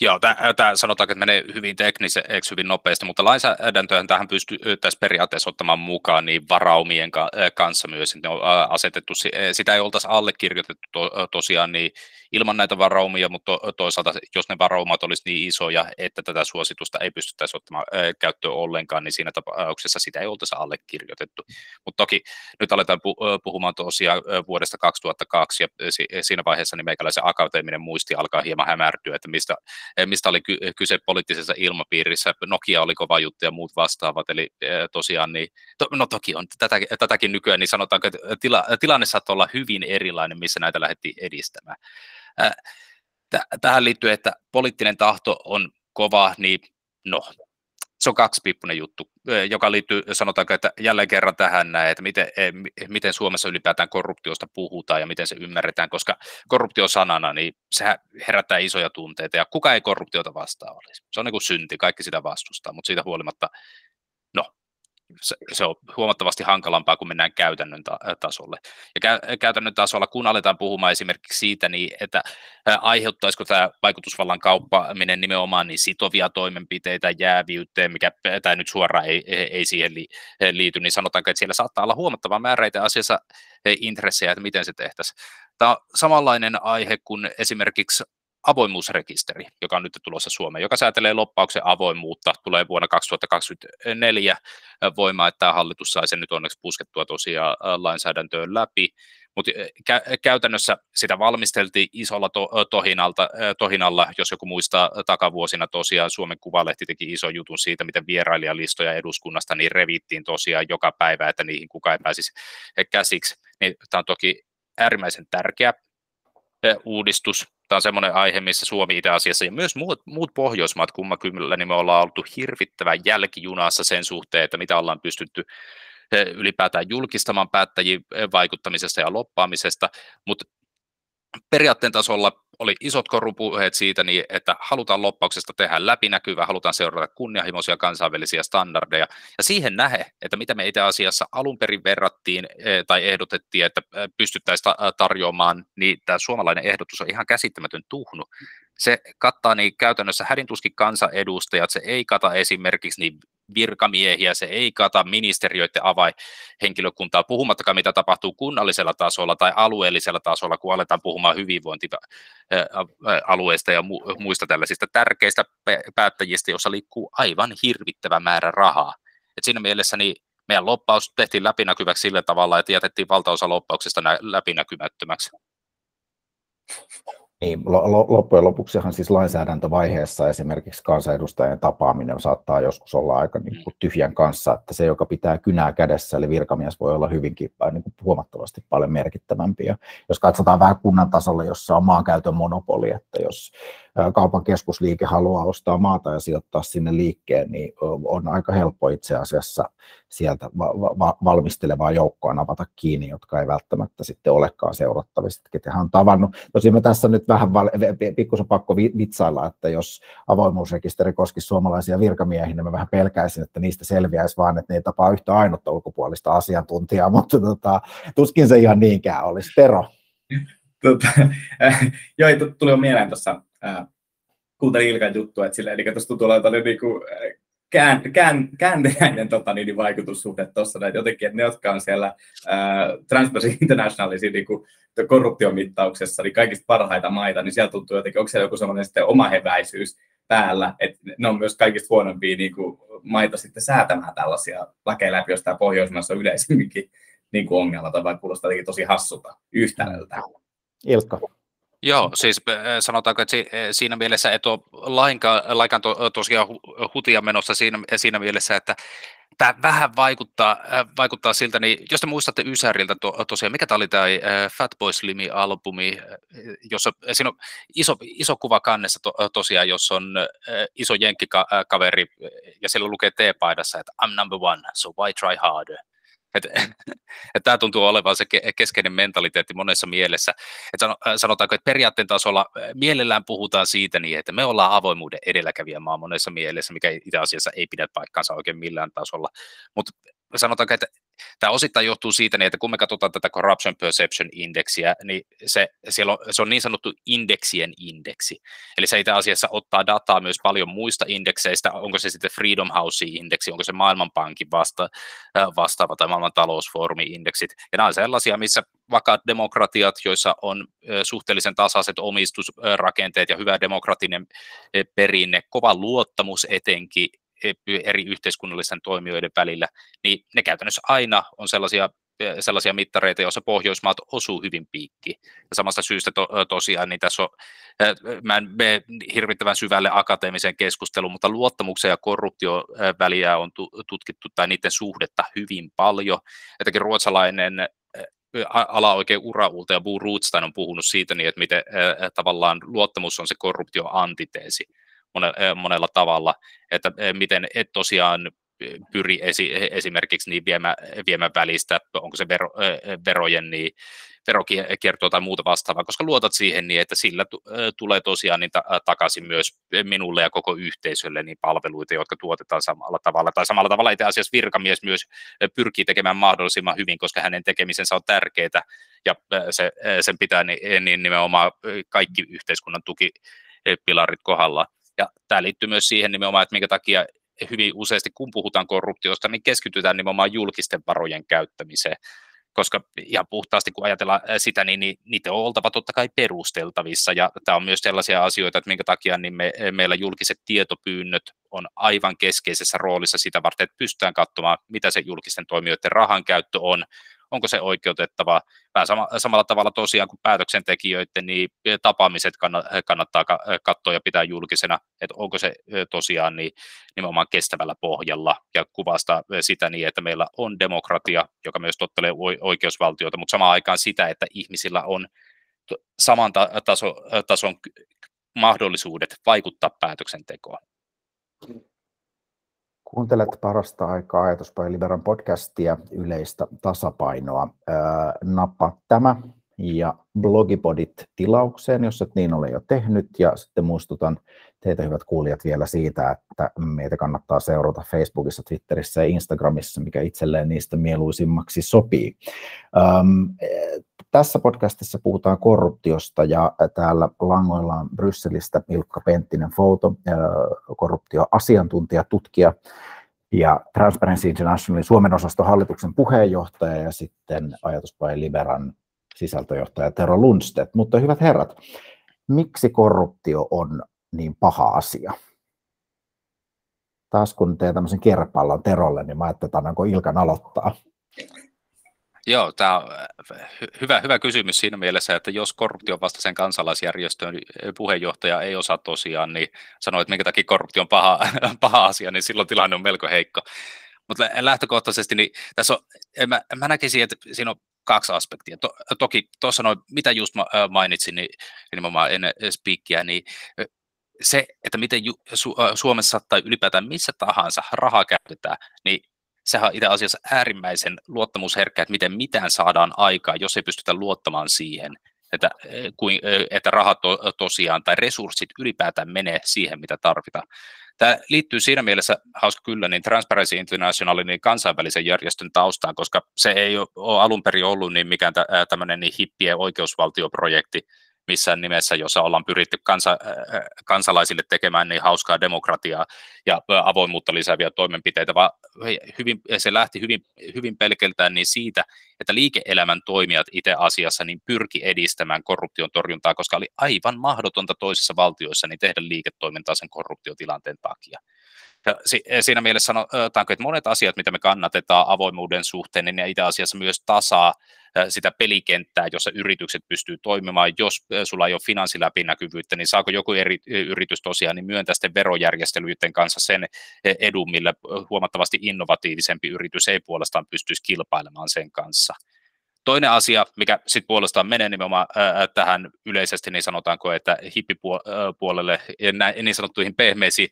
Joo, tämä sanotaan, että menee hyvin tekniseksi, hyvin nopeasti, mutta lainsäädäntöön tähän pystyy tässä periaatteessa ottamaan mukaan niin varaumien kanssa myös, että ne on asetettu, sitä ei oltaisi allekirjoitettu tosiaan niin ilman näitä varaumia, mutta toisaalta jos ne varaumat olisi niin isoja, että tätä suositusta ei pystyttäisi ottamaan käyttöön ollenkaan, niin siinä tapauksessa sitä ei oltaisi allekirjoitettu. Mutta toki nyt aletaan puhumaan tosiaan vuodesta 2002 ja siinä vaiheessa niin meikäläisen akateeminen muisti alkaa hieman hämärtyä, että mistä, mistä oli kyse poliittisessa ilmapiirissä. Nokia oli kova juttu ja muut vastaavat, eli tosiaan niin, no toki on tätä, tätäkin nykyään, niin sanotaanko, että tila, tilanne saattaa olla hyvin erilainen, missä näitä lähdettiin edistämään tähän liittyy, että poliittinen tahto on kova, niin no, se on kaksipiippunen juttu, joka liittyy, sanotaanko, että jälleen kerran tähän näin, että miten, e, miten Suomessa ylipäätään korruptiosta puhutaan ja miten se ymmärretään, koska korruptio sanana, niin sehän herättää isoja tunteita ja kuka ei korruptiota vastaa olisi. Se on niin kuin synti, kaikki sitä vastustaa, mutta siitä huolimatta se, se on huomattavasti hankalampaa, kun mennään käytännön ta- tasolle. Ja kä- käytännön tasolla, kun aletaan puhumaan esimerkiksi siitä, niin että aiheuttaisiko tämä vaikutusvallan kauppaaminen nimenomaan niin sitovia toimenpiteitä jääviyteen, mikä tämä nyt suoraan ei, ei siihen li- liity, niin sanotaanko, että siellä saattaa olla huomattava määräitä asiassa intressejä, että miten se tehtäisiin. Tämä on samanlainen aihe kuin esimerkiksi avoimuusrekisteri, joka on nyt tulossa Suomeen, joka säätelee loppauksen avoimuutta, tulee vuonna 2024 voimaan, että tämä hallitus sai sen nyt onneksi puskettua tosiaan lainsäädäntöön läpi, mutta kä- käytännössä sitä valmisteltiin isolla to- tohinalta, tohinalla, jos joku muistaa takavuosina tosiaan Suomen Kuvalehti teki iso jutun siitä, miten vierailijalistoja eduskunnasta niin revittiin tosiaan joka päivä, että niihin kukaan ei pääsisi käsiksi. Niin, tämä on toki äärimmäisen tärkeä uudistus, tämä on semmoinen aihe, missä Suomi itse asiassa ja myös muut, muut Pohjoismaat kyllä, niin me ollaan oltu hirvittävän jälkijunassa sen suhteen, että mitä ollaan pystytty eh, ylipäätään julkistamaan päättäjien eh, vaikuttamisesta ja loppaamisesta, mutta periaatteen tasolla oli isot korrupuheet siitä, niin että halutaan loppauksesta tehdä läpinäkyvää, halutaan seurata kunnianhimoisia kansainvälisiä standardeja, ja siihen nähe, että mitä me itse asiassa alun perin verrattiin eh, tai ehdotettiin, että eh, pystyttäisiin tarjoamaan, niin tämä suomalainen ehdotus on ihan käsittämätön tuhnu. Se kattaa niin käytännössä hädintuskin kansanedustajat, se ei kata esimerkiksi niin virkamiehiä, se ei kata ministeriöiden avainhenkilökuntaa, puhumattakaan mitä tapahtuu kunnallisella tasolla tai alueellisella tasolla, kun aletaan puhumaan hyvinvointialueista ja muista tällaisista tärkeistä päättäjistä, joissa liikkuu aivan hirvittävä määrä rahaa. Et siinä mielessä niin meidän loppaus tehtiin läpinäkyväksi sillä tavalla, että jätettiin valtaosa loppauksesta läpinäkymättömäksi. Niin, loppujen lopuksihan siis lainsäädäntövaiheessa esimerkiksi kansanedustajien tapaaminen saattaa joskus olla aika niin kuin tyhjän kanssa, että se, joka pitää kynää kädessä, eli virkamies voi olla hyvinkin äh, niin kuin huomattavasti paljon merkittävämpi. Ja jos katsotaan vähän kunnan tasolla, jossa on maankäytön monopoli, että jos kaupan keskusliike haluaa ostaa maata ja sijoittaa sinne liikkeen, niin on aika helppo itse asiassa sieltä va- valmistelevaa joukkoa navata kiinni, jotka ei välttämättä sitten olekaan seurattavissa, ketä hän on tavannut. Tosin me tässä nyt vähän val- pikkusen pakko vitsailla, että jos avoimuusrekisteri koskisi suomalaisia virkamiehiä, niin mä vähän pelkäisin, että niistä selviäisi vaan, että ne ei tapaa yhtä ainutta ulkopuolista asiantuntijaa, *laughs* mutta tota, tuskin se ihan niinkään olisi. Tero. Tota, *laughs* joo, tuli jo mieleen tuossa äh, kuuntelin Ilkan juttua, että sille, eli tuossa tuntuu olevan niin kuin, kään, kään, käänteinen tota, niin, vaikutussuhde tuossa, että jotenkin, että ne, jotka on siellä ää, Transparency *laughs* Internationalissa niin kuin, korruptiomittauksessa, niin kaikista parhaita maita, niin siellä tuntuu jotenkin, onko siellä joku sellainen sitten oma heväisyys päällä, että ne on myös kaikista huonompia niin kuin, maita sitten säätämään tällaisia lakeja läpi, jos tämä Pohjoismaissa on yleisemminkin niin kuin ongelma, tai kuulostaa tosi hassulta yhtälöltä. Ilkka. Joo, siis sanotaanko, että siinä mielessä et ole lainkaan, lainkaan to, tosiaan hutia menossa siinä, siinä mielessä, että tämä vähän vaikuttaa, vaikuttaa siltä, niin jos te muistatte Ysäriltä to, tosiaan, mikä tämä oli tämä Fatboy Slimi-albumi, jossa siinä on iso, iso kuva kannessa to, tosiaan, jossa on iso jenkkikaveri ja siellä lukee T-paidassa, että I'm number one, so why try harder? Että et *laughs* tämä tuntuu olevan se keskeinen mentaliteetti monessa mielessä. Et sanotaanko, että periaatteen tasolla mielellään puhutaan siitä niin, että me ollaan avoimuuden edelläkävijä maa monessa mielessä, mikä itse asiassa ei pidä paikkaansa oikein millään tasolla. Mutta sanotaanko, että Tämä osittain johtuu siitä, niin että kun me katsotaan tätä Corruption Perception Indexiä, niin se, siellä on, se on niin sanottu indeksien indeksi. Eli se itse asiassa ottaa dataa myös paljon muista indekseistä, onko se sitten Freedom House-indeksi, onko se Maailmanpankin vasta, vastaava tai maailman talousfoorumin indeksit. Ja nämä on sellaisia, missä vakaat demokratiat, joissa on suhteellisen tasaiset omistusrakenteet ja hyvä demokratinen perinne, kova luottamus etenkin eri yhteiskunnallisten toimijoiden välillä, niin ne käytännössä aina on sellaisia sellaisia mittareita, joissa Pohjoismaat osuu hyvin piikki. Ja samasta syystä to, tosiaan, niin tässä on, mä en mene hirvittävän syvälle akateemiseen keskusteluun, mutta luottamuksen ja korruptio väliä on tutkittu tai niiden suhdetta hyvin paljon. Jotenkin ruotsalainen ala oikein uraulta ja Bo Rootstein on puhunut siitä, niin, että miten tavallaan luottamus on se korruptio antiteesi monella tavalla, että miten et tosiaan pyri esi, esimerkiksi niin viemä, viemä välistä, onko se vero, verojen niin verokiertoa tai muuta vastaavaa, koska luotat siihen niin, että sillä tulee tosiaan niin ta- takaisin myös minulle ja koko yhteisölle niin palveluita, jotka tuotetaan samalla tavalla. Tai samalla tavalla itse asiassa virkamies myös pyrkii tekemään mahdollisimman hyvin, koska hänen tekemisensä on tärkeää ja se, sen pitää niin, niin nimenomaan kaikki yhteiskunnan tukipilarit kohdalla. Ja tämä liittyy myös siihen nimenomaan, että minkä takia hyvin useasti, kun puhutaan korruptiosta, niin keskitytään nimenomaan julkisten varojen käyttämiseen. Koska ihan puhtaasti kun ajatellaan sitä, niin, niin niitä on oltava totta kai perusteltavissa, ja tämä on myös sellaisia asioita, että minkä takia niin me, meillä julkiset tietopyynnöt on aivan keskeisessä roolissa sitä varten, että pystytään katsomaan, mitä se julkisten toimijoiden rahan käyttö on, onko se oikeutettava. Vähän sama, samalla tavalla tosiaan kuin päätöksentekijöiden, niin tapaamiset kannattaa katsoa ja pitää julkisena, että onko se tosiaan niin nimenomaan kestävällä pohjalla ja kuvasta sitä niin, että meillä on demokratia, joka myös tottelee oikeusvaltiota, mutta samaan aikaan sitä, että ihmisillä on saman taso, tason mahdollisuudet vaikuttaa päätöksentekoon. Kuuntelet parasta aikaa Ajatuspaja Liberan podcastia yleistä tasapainoa. Nappa tämä ja blogipodit tilaukseen, jos et niin ole jo tehnyt. Ja sitten muistutan teitä hyvät kuulijat vielä siitä, että meitä kannattaa seurata Facebookissa, Twitterissä ja Instagramissa, mikä itselleen niistä mieluisimmaksi sopii. Ähm, tässä podcastissa puhutaan korruptiosta ja täällä langoillaan Brysselistä Ilkka Penttinen Foto, korruptioasiantuntija, tutkija ja Transparency Internationalin Suomen osaston hallituksen puheenjohtaja ja sitten Ajatuspaja Liberan sisältöjohtaja Tero Lundstedt. Mutta hyvät herrat, miksi korruptio on niin paha asia? Taas kun teen tämmöisen kierrepallon Terolle, niin mä ajattelin, että annanko Ilkan aloittaa. Joo, tämä on äh, hyvä, hyvä kysymys siinä mielessä, että jos korruption vastaisen kansalaisjärjestön puheenjohtaja ei osaa tosiaan, niin sanoo, että minkä takia korruptio on paha, *laughs* paha asia, niin silloin tilanne on melko heikko. Mutta lähtökohtaisesti niin tässä on, mä, mä näkisin, että siinä on kaksi aspektia. To, toki tuossa noin, mitä just mainitsin, niin nimenomaan ennen speakia, niin se, että miten Su, Suomessa tai ylipäätään missä tahansa rahaa käytetään, niin sehän on itse asiassa äärimmäisen luottamusherkkä, että miten mitään saadaan aikaa, jos ei pystytä luottamaan siihen, että, kuin, että rahat to, tosiaan tai resurssit ylipäätään menee siihen, mitä tarvitaan. Tämä liittyy siinä mielessä, hauska kyllä, niin Transparency Internationalin niin kansainvälisen järjestön taustaan, koska se ei ole alun perin ollut niin mikään tämmöinen niin hippien oikeusvaltioprojekti, missään nimessä, jossa ollaan pyritty kansa, äh, kansalaisille tekemään niin hauskaa demokratiaa ja avoimuutta lisääviä toimenpiteitä, vaan hyvin, se lähti hyvin, hyvin pelkeltään niin siitä, että liike-elämän toimijat itse asiassa niin pyrki edistämään korruption torjuntaa, koska oli aivan mahdotonta toisissa valtioissa niin tehdä liiketoimintaa sen korruptiotilanteen takia. Ja siinä mielessä sanotaanko, että monet asiat, mitä me kannatetaan avoimuuden suhteen, niin ne itse asiassa myös tasaa sitä pelikenttää, jossa yritykset pystyy toimimaan. Jos sulla ei ole finanssiläpinäkyvyyttä, niin saako joku eri yritys tosiaan niin myöntää sitten verojärjestelyiden kanssa sen edun, millä huomattavasti innovatiivisempi yritys ei puolestaan pystyisi kilpailemaan sen kanssa. Toinen asia, mikä sitten puolestaan menee nimenomaan ää, tähän yleisesti, niin sanotaanko, että hippipuolelle, niin sanottuihin pehmeisiin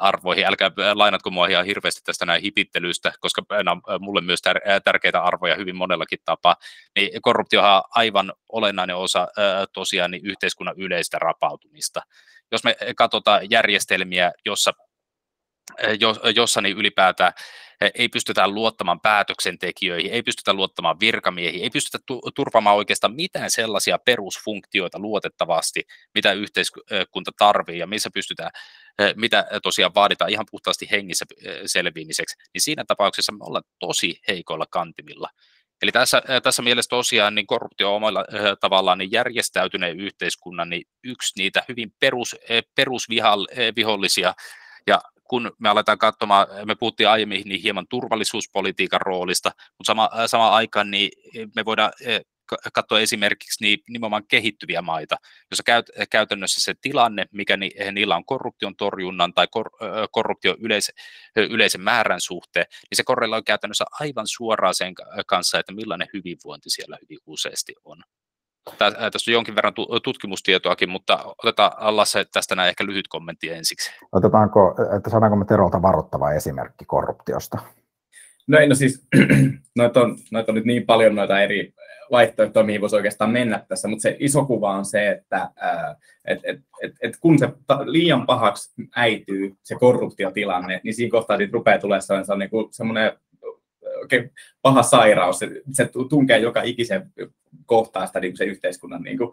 arvoihin, älkää lainatko mua ihan hirveästi tästä näin hipittelystä, koska nämä on mulle myös tär- tärkeitä arvoja hyvin monellakin tapaa, niin korruptio on aivan olennainen osa ää, tosiaan niin yhteiskunnan yleistä rapautumista. Jos me katsotaan järjestelmiä, jossa jossa niin ylipäätään ei pystytä luottamaan päätöksentekijöihin, ei pystytä luottamaan virkamiehiin, ei pystytä turvaamaan oikeastaan mitään sellaisia perusfunktioita luotettavasti, mitä yhteiskunta tarvii ja missä pystytään, mitä tosiaan vaaditaan ihan puhtaasti hengissä selviimiseksi, niin siinä tapauksessa me ollaan tosi heikoilla kantimilla. Eli tässä, tässä mielessä tosiaan niin korruptio on omalla tavallaan niin järjestäytyneen yhteiskunnan niin yksi niitä hyvin perus, perusvihollisia ja kun me aletaan katsomaan, me puhuttiin aiemmin niin hieman turvallisuuspolitiikan roolista, mutta sama, samaan aikaan niin me voidaan eh, katsoa esimerkiksi niin nimenomaan kehittyviä maita, jossa käyt, käytännössä se tilanne, mikä ni, niillä on korruption torjunnan tai kor, korruptio yleis, yleisen määrän suhteen, niin se korreloi käytännössä aivan suoraan sen kanssa, että millainen hyvinvointi siellä hyvin useasti on. Tässä on jonkin verran tutkimustietoakin, mutta otetaan Lasse tästä näin ehkä lyhyt kommentti ensiksi. Otetaanko, että saadaanko me Terolta varoittava esimerkki korruptiosta? No ei, no siis *clears throat* noita on, noita on nyt niin paljon noita eri vaihtoehtoja, mihin voisi oikeastaan mennä tässä, mutta se iso kuva on se, että et, et, et, et kun se liian pahaksi äityy se korruptiotilanne, niin siinä kohtaa siitä rupeaa tulemaan sellainen, niin kuin semmoinen oikein paha sairaus, se, se tunkee joka ikisen kohtaa sitä niin kuin se yhteiskunnan niin kuin,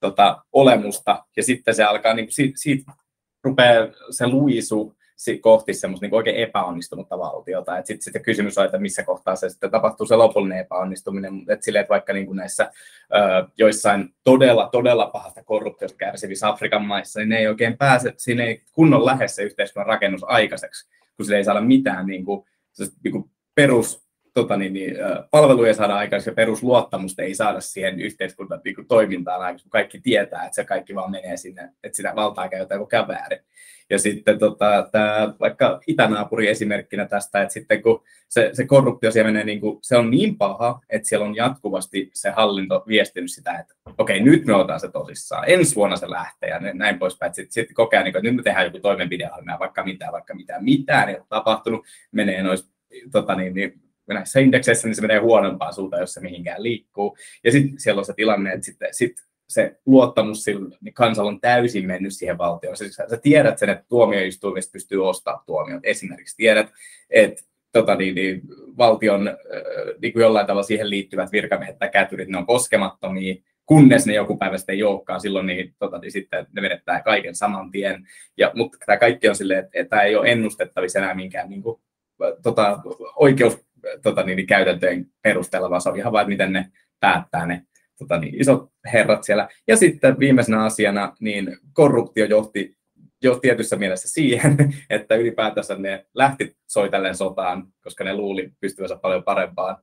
tota, olemusta, ja sitten se alkaa, niin kuin, siitä, siitä rupeaa se luisu kohti semmoista niin oikein epäonnistunutta valtiota. Sitten sit kysymys on, että missä kohtaa se sitten tapahtuu se lopullinen epäonnistuminen. että sille, että vaikka niin kuin näissä ö, joissain todella, todella pahasta korruptiosta kärsivissä Afrikan maissa, niin ne ei oikein pääse, siinä ei kunnon lähes se yhteiskunnan rakennus aikaiseksi, kun sille ei saada mitään niin kuin, niin kuin perus tota niin, niin, palveluja saada aikaisemmin ja perusluottamusta ei saada siihen yhteiskunnan niin toimintaan aikaisemmin, kun kaikki tietää, että se kaikki vaan menee sinne, että sitä valtaa käytetään koko väärin. Ja sitten tota, tämä, vaikka itänaapuri esimerkkinä tästä, että sitten kun se, se korruptio siellä menee, niin kuin, se on niin paha, että siellä on jatkuvasti se hallinto viestinyt sitä, että okei, nyt me otetaan se tosissaan, ensi vuonna se lähtee ja näin poispäin. Sitten sit kokea, niin kuin, että nyt me tehdään joku toimenpideohjelma, vaikka mitään, vaikka mitään, mitään ei ole tapahtunut, menee noissa tota niin, niin, näissä indekseissä, niin se menee huonompaan suuntaan, jos se mihinkään liikkuu. Ja sitten siellä on se tilanne, että sitten sit se luottamus sillä, niin kansalla on täysin mennyt siihen valtioon. Siis sä, sä tiedät sen, että tuomioistuimista pystyy ostamaan tuomiot. Esimerkiksi tiedät, että tota, niin, niin, valtion niin kuin jollain tavalla siihen liittyvät virkamiehet tai kätyrit, ne on koskemattomia, kunnes ne joku päivä sitten olekaan, silloin niin, tota, niin sitten ne menettää kaiken saman tien. Ja, mutta tämä kaikki on silleen, että, että tämä ei ole ennustettavissa enää minkään niin kuin, tota, oikeus tota, niin, niin käytäntöjen perusteella, vaan se on ihan vain, miten ne päättää ne tota, niin, isot herrat siellä. Ja sitten viimeisenä asiana, niin korruptio johti jo tietyssä mielessä siihen, *laughs* että ylipäätänsä ne lähti soitellen sotaan, koska ne luuli pystyvänsä paljon parempaan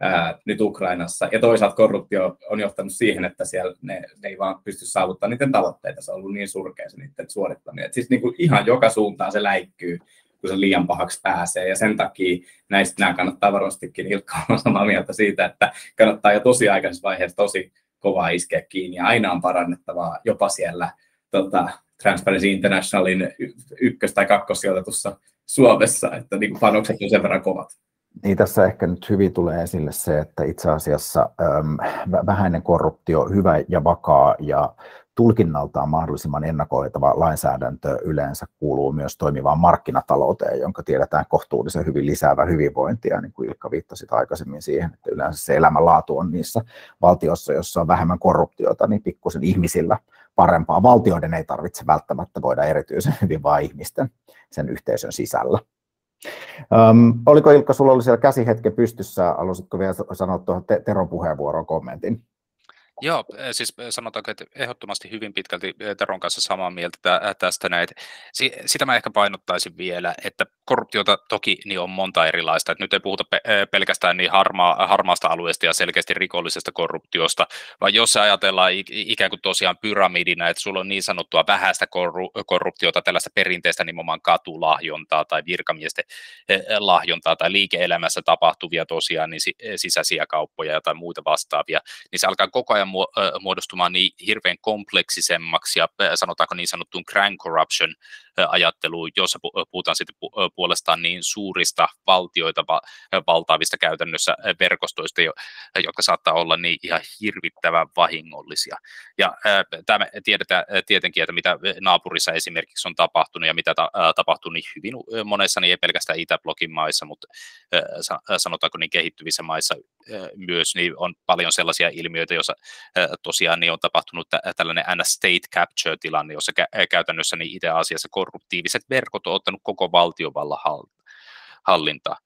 ää, nyt Ukrainassa. Ja toisaalta korruptio on johtanut siihen, että siellä ne, ne ei vaan pysty saavuttamaan niiden tavoitteita. Se on ollut niin surkea se niiden suorittaminen. Et siis niin kuin ihan joka suuntaan se läikkyy kun se liian pahaksi pääsee. Ja sen takia näistä nämä kannattaa varmastikin Ilkka olla samaa mieltä siitä, että kannattaa jo tosi aikaisessa vaiheessa tosi kovaa iskeä kiinni ja aina on parannettavaa jopa siellä tota, Transparency Internationalin ykkös- tai kakkossijoitetussa Suomessa, että niin panokset on sen verran kovat. Niin tässä ehkä nyt hyvin tulee esille se, että itse asiassa äm, vähäinen korruptio, hyvä ja vakaa ja tulkinnaltaan mahdollisimman ennakoitava lainsäädäntö yleensä kuuluu myös toimivaan markkinatalouteen, jonka tiedetään kohtuullisen hyvin lisäävä hyvinvointia, niin kuin Ilkka viittasi aikaisemmin siihen, että yleensä se elämänlaatu on niissä valtioissa, joissa on vähemmän korruptiota, niin pikkusen ihmisillä parempaa. Valtioiden ei tarvitse välttämättä voida erityisen hyvin vaan ihmisten sen yhteisön sisällä. Um, oliko Ilkka, sulla oli siellä käsihetke pystyssä, haluaisitko vielä sanoa tuohon Teron puheenvuoroon kommentin? Joo, siis sanotaanko, että ehdottomasti hyvin pitkälti Teron kanssa samaa mieltä tästä näin. Sitä mä ehkä painottaisin vielä, että korruptiota toki niin on monta erilaista. Että nyt ei puhuta pelkästään niin harmaa, harmaasta alueesta ja selkeästi rikollisesta korruptiosta, vaan jos ajatellaan ikään kuin tosiaan pyramidina, että sulla on niin sanottua vähäistä korruptiota, tällaista perinteistä nimenomaan katulahjontaa tai virkamiesten lahjontaa tai liike-elämässä tapahtuvia tosiaan niin sisäisiä kauppoja tai muita vastaavia, niin se alkaa koko ajan muodostumaan niin hirveän kompleksisemmaksi ja sanotaanko niin sanottuun grand corruption ajatteluun, jossa puhutaan sitten puolestaan niin suurista valtioita valtaavista käytännössä verkostoista, jotka saattaa olla niin ihan hirvittävän vahingollisia. Ja tämä tiedetään tietenkin, että mitä naapurissa esimerkiksi on tapahtunut ja mitä tapahtuu niin hyvin monessa, niin ei pelkästään Itäblogin maissa, mutta sanotaanko niin kehittyvissä maissa myös, niin on paljon sellaisia ilmiöitä, joissa tosiaan niin on tapahtunut tällainen state capture-tilanne, jossa käytännössä niin itse asiassa korruptiiviset verkot on ottanut koko valtiovallan hallintaa.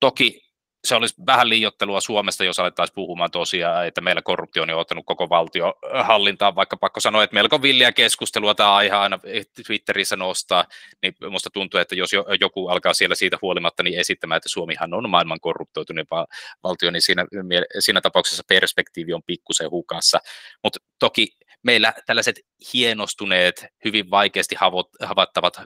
Toki se olisi vähän liiottelua Suomesta, jos alettaisiin puhumaan tosiaan, että meillä korruptio on jo ottanut koko valtio hallintaan, vaikka pakko sanoa, että melko villiä keskustelua tämä aihe aina Twitterissä nostaa, niin minusta tuntuu, että jos joku alkaa siellä siitä huolimatta niin esittämään, että Suomihan on maailman korruptoitunut valtio, niin siinä, siinä tapauksessa perspektiivi on pikkusen hukassa, mutta toki meillä tällaiset hienostuneet, hyvin vaikeasti havaittavat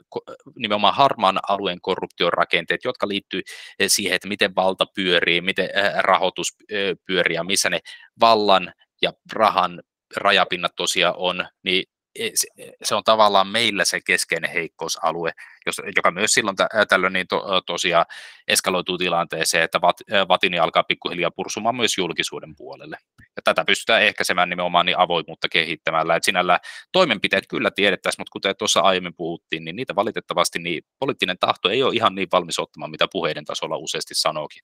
nimenomaan harmaan alueen korruptiorakenteet, jotka liittyy eh, siihen, että miten valta pyörii, miten eh, rahoitus eh, pyörii ja missä ne vallan ja rahan rajapinnat tosiaan on, niin se on tavallaan meillä se keskeinen heikkousalue, joka myös silloin tällöin niin to, tosiaan eskaloituu tilanteeseen, että vat, vatini alkaa pikkuhiljaa pursumaan myös julkisuuden puolelle. Ja tätä pystytään ehkäisemään nimenomaan niin avoimuutta kehittämällä. Että sinällä toimenpiteet kyllä tiedettäisiin, mutta kuten tuossa aiemmin puhuttiin, niin niitä valitettavasti niin poliittinen tahto ei ole ihan niin valmis ottamaan, mitä puheiden tasolla useasti sanookin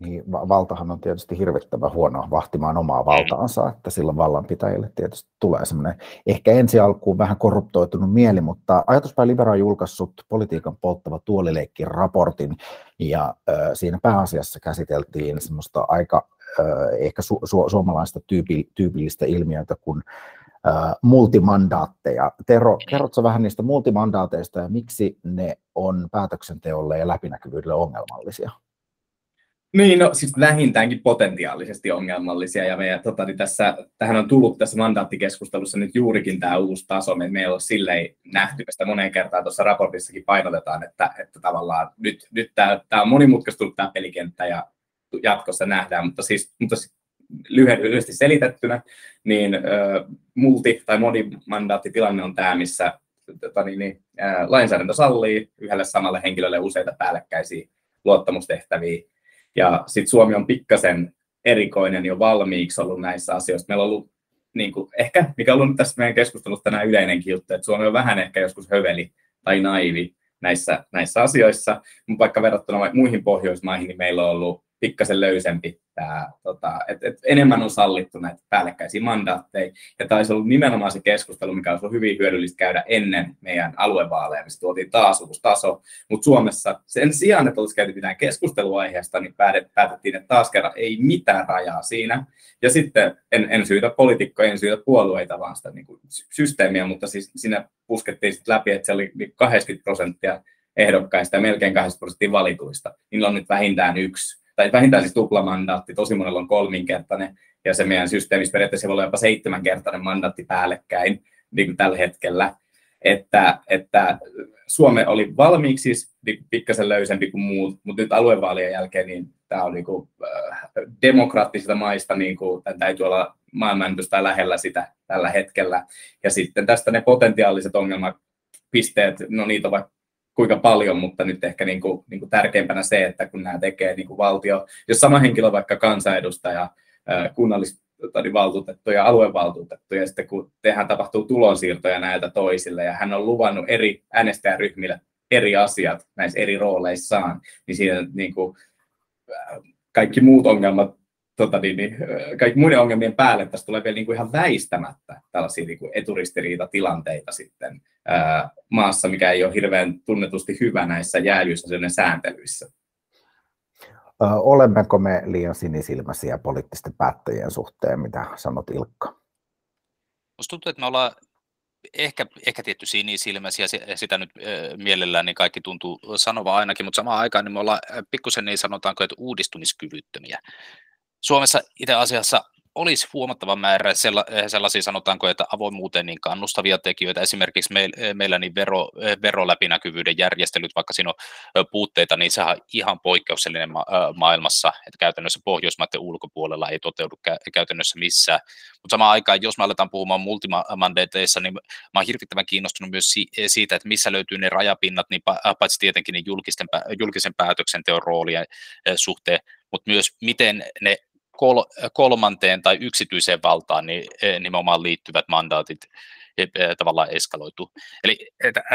niin valtahan on tietysti hirvittävän huono vahtimaan omaa mm. valtaansa, että silloin vallanpitäjille tietysti tulee semmoinen ehkä ensi alkuun vähän korruptoitunut mieli, mutta Ajatuspäin Libera on julkaissut politiikan polttava tuolileikki raportin, ja äh, siinä pääasiassa käsiteltiin semmoista aika äh, ehkä su- su- suomalaista tyypi- tyypillistä ilmiötä kuin äh, multimandaatteja. Tero, kerrotko vähän niistä multimandaateista ja miksi ne on päätöksenteolle ja läpinäkyvyydelle ongelmallisia? Niin, no siis vähintäänkin potentiaalisesti ongelmallisia, ja meidän, tota, niin tässä, tähän on tullut tässä mandaattikeskustelussa nyt juurikin tämä uusi taso, me meillä on silleen nähty, sitä moneen kertaan tuossa raportissakin painotetaan, että, että tavallaan nyt, nyt tämä, on monimutkaistunut tämä pelikenttä, ja jatkossa nähdään, mutta siis, mutta siis lyhyesti selitettynä, niin ö, multi- tai monimandaattitilanne on tämä, missä tota, niin, niin, lainsäädäntö sallii yhdelle samalle henkilölle useita päällekkäisiä luottamustehtäviä, ja sitten Suomi on pikkasen erikoinen jo valmiiksi ollut näissä asioissa. Meillä on ollut, niin kuin, ehkä, mikä on ollut tässä meidän keskustelussa tänään yleinenkin juttu, että Suomi on vähän ehkä joskus höveli tai naivi näissä, näissä asioissa, mutta vaikka verrattuna muihin Pohjoismaihin, niin meillä on ollut pikkasen löysempi tämä, tota, että et enemmän on sallittu näitä päällekkäisiä mandaatteja. Ja tämä olisi ollut nimenomaan se keskustelu, mikä olisi ollut hyvin hyödyllistä käydä ennen meidän aluevaaleja, missä tuotiin taas uusi taso. Mutta Suomessa sen sijaan, että olisi käyty mitään keskustelua aiheesta, niin päätettiin, että taas kerran ei mitään rajaa siinä. Ja sitten en, en syytä poliitikkoja, en syytä puolueita, vaan sitä niin kuin systeemiä, mutta siis siinä puskettiin sitten läpi, että se oli 80 prosenttia ehdokkaista ja melkein 80 prosenttia valituista. Niillä on nyt vähintään yksi tai vähintään siis tuplamandaatti, tosi monella on kolminkertainen, ja se meidän systeemissä periaatteessa voi olla jopa seitsemänkertainen mandaatti päällekkäin niin kuin tällä hetkellä, että, että Suome oli valmiiksi siis niin pikkasen löysempi kuin muut, mutta nyt aluevaalien jälkeen niin tämä on niin kuin, äh, demokraattisista maista, niin kuin, tämän täytyy olla maailmanennätystä lähellä sitä tällä hetkellä. Ja sitten tästä ne potentiaaliset ongelmapisteet, no niitä on vaikka kuinka paljon, mutta nyt ehkä niin kuin, niin kuin tärkeimpänä se, että kun nämä tekee niin kuin valtio, jos sama henkilö vaikka kansanedustaja, kunnallisvaltuutettu ja aluevaltuutettu, ja sitten kun tehdään tapahtuu tulonsiirtoja näiltä toisille, ja hän on luvannut eri äänestäjäryhmille eri asiat näissä eri rooleissaan, niin siinä niin kuin, kaikki muut ongelmat tota, niin, niin, kaikki muiden ongelmien päälle tässä tulee vielä niin kuin ihan väistämättä tällaisia niin kuin eturistiriitatilanteita sitten ää, maassa, mikä ei ole hirveän tunnetusti hyvä näissä jäädyisasioiden sääntelyissä. Olemmeko me liian sinisilmäisiä poliittisten päättäjien suhteen, mitä sanot Ilkka? Minusta tuntuu, että me ollaan ehkä, ehkä tietty sinisilmäisiä, sitä nyt mielellään niin kaikki tuntuu sanova ainakin, mutta samaan aikaan niin me ollaan pikkusen niin sanotaanko, että uudistumiskyvyttömiä. Suomessa itse asiassa olisi huomattava määrä eh, sellaisia, sanotaanko, että avoimuuteen niin kannustavia tekijöitä. Esimerkiksi eh, meillä niin vero, eh, veroläpinäkyvyyden järjestelyt, vaikka siinä on puutteita, niin sehän on ihan poikkeuksellinen ma- maailmassa, että käytännössä Pohjoismaiden ulkopuolella ei toteudu käytännössä missään. Mutta samaan aikaan, jos me aletaan puhumaan multimandateissa, niin mä olen hirvittävän kiinnostunut myös siitä, että missä löytyy ne rajapinnat, niin paitsi tietenkin niin julkisten, julkisen päätöksenteon roolien suhteen, mutta myös miten ne kol, kolmanteen tai yksityiseen valtaan niin e, nimenomaan liittyvät mandaatit e, e, tavallaan eskaloitu. Eli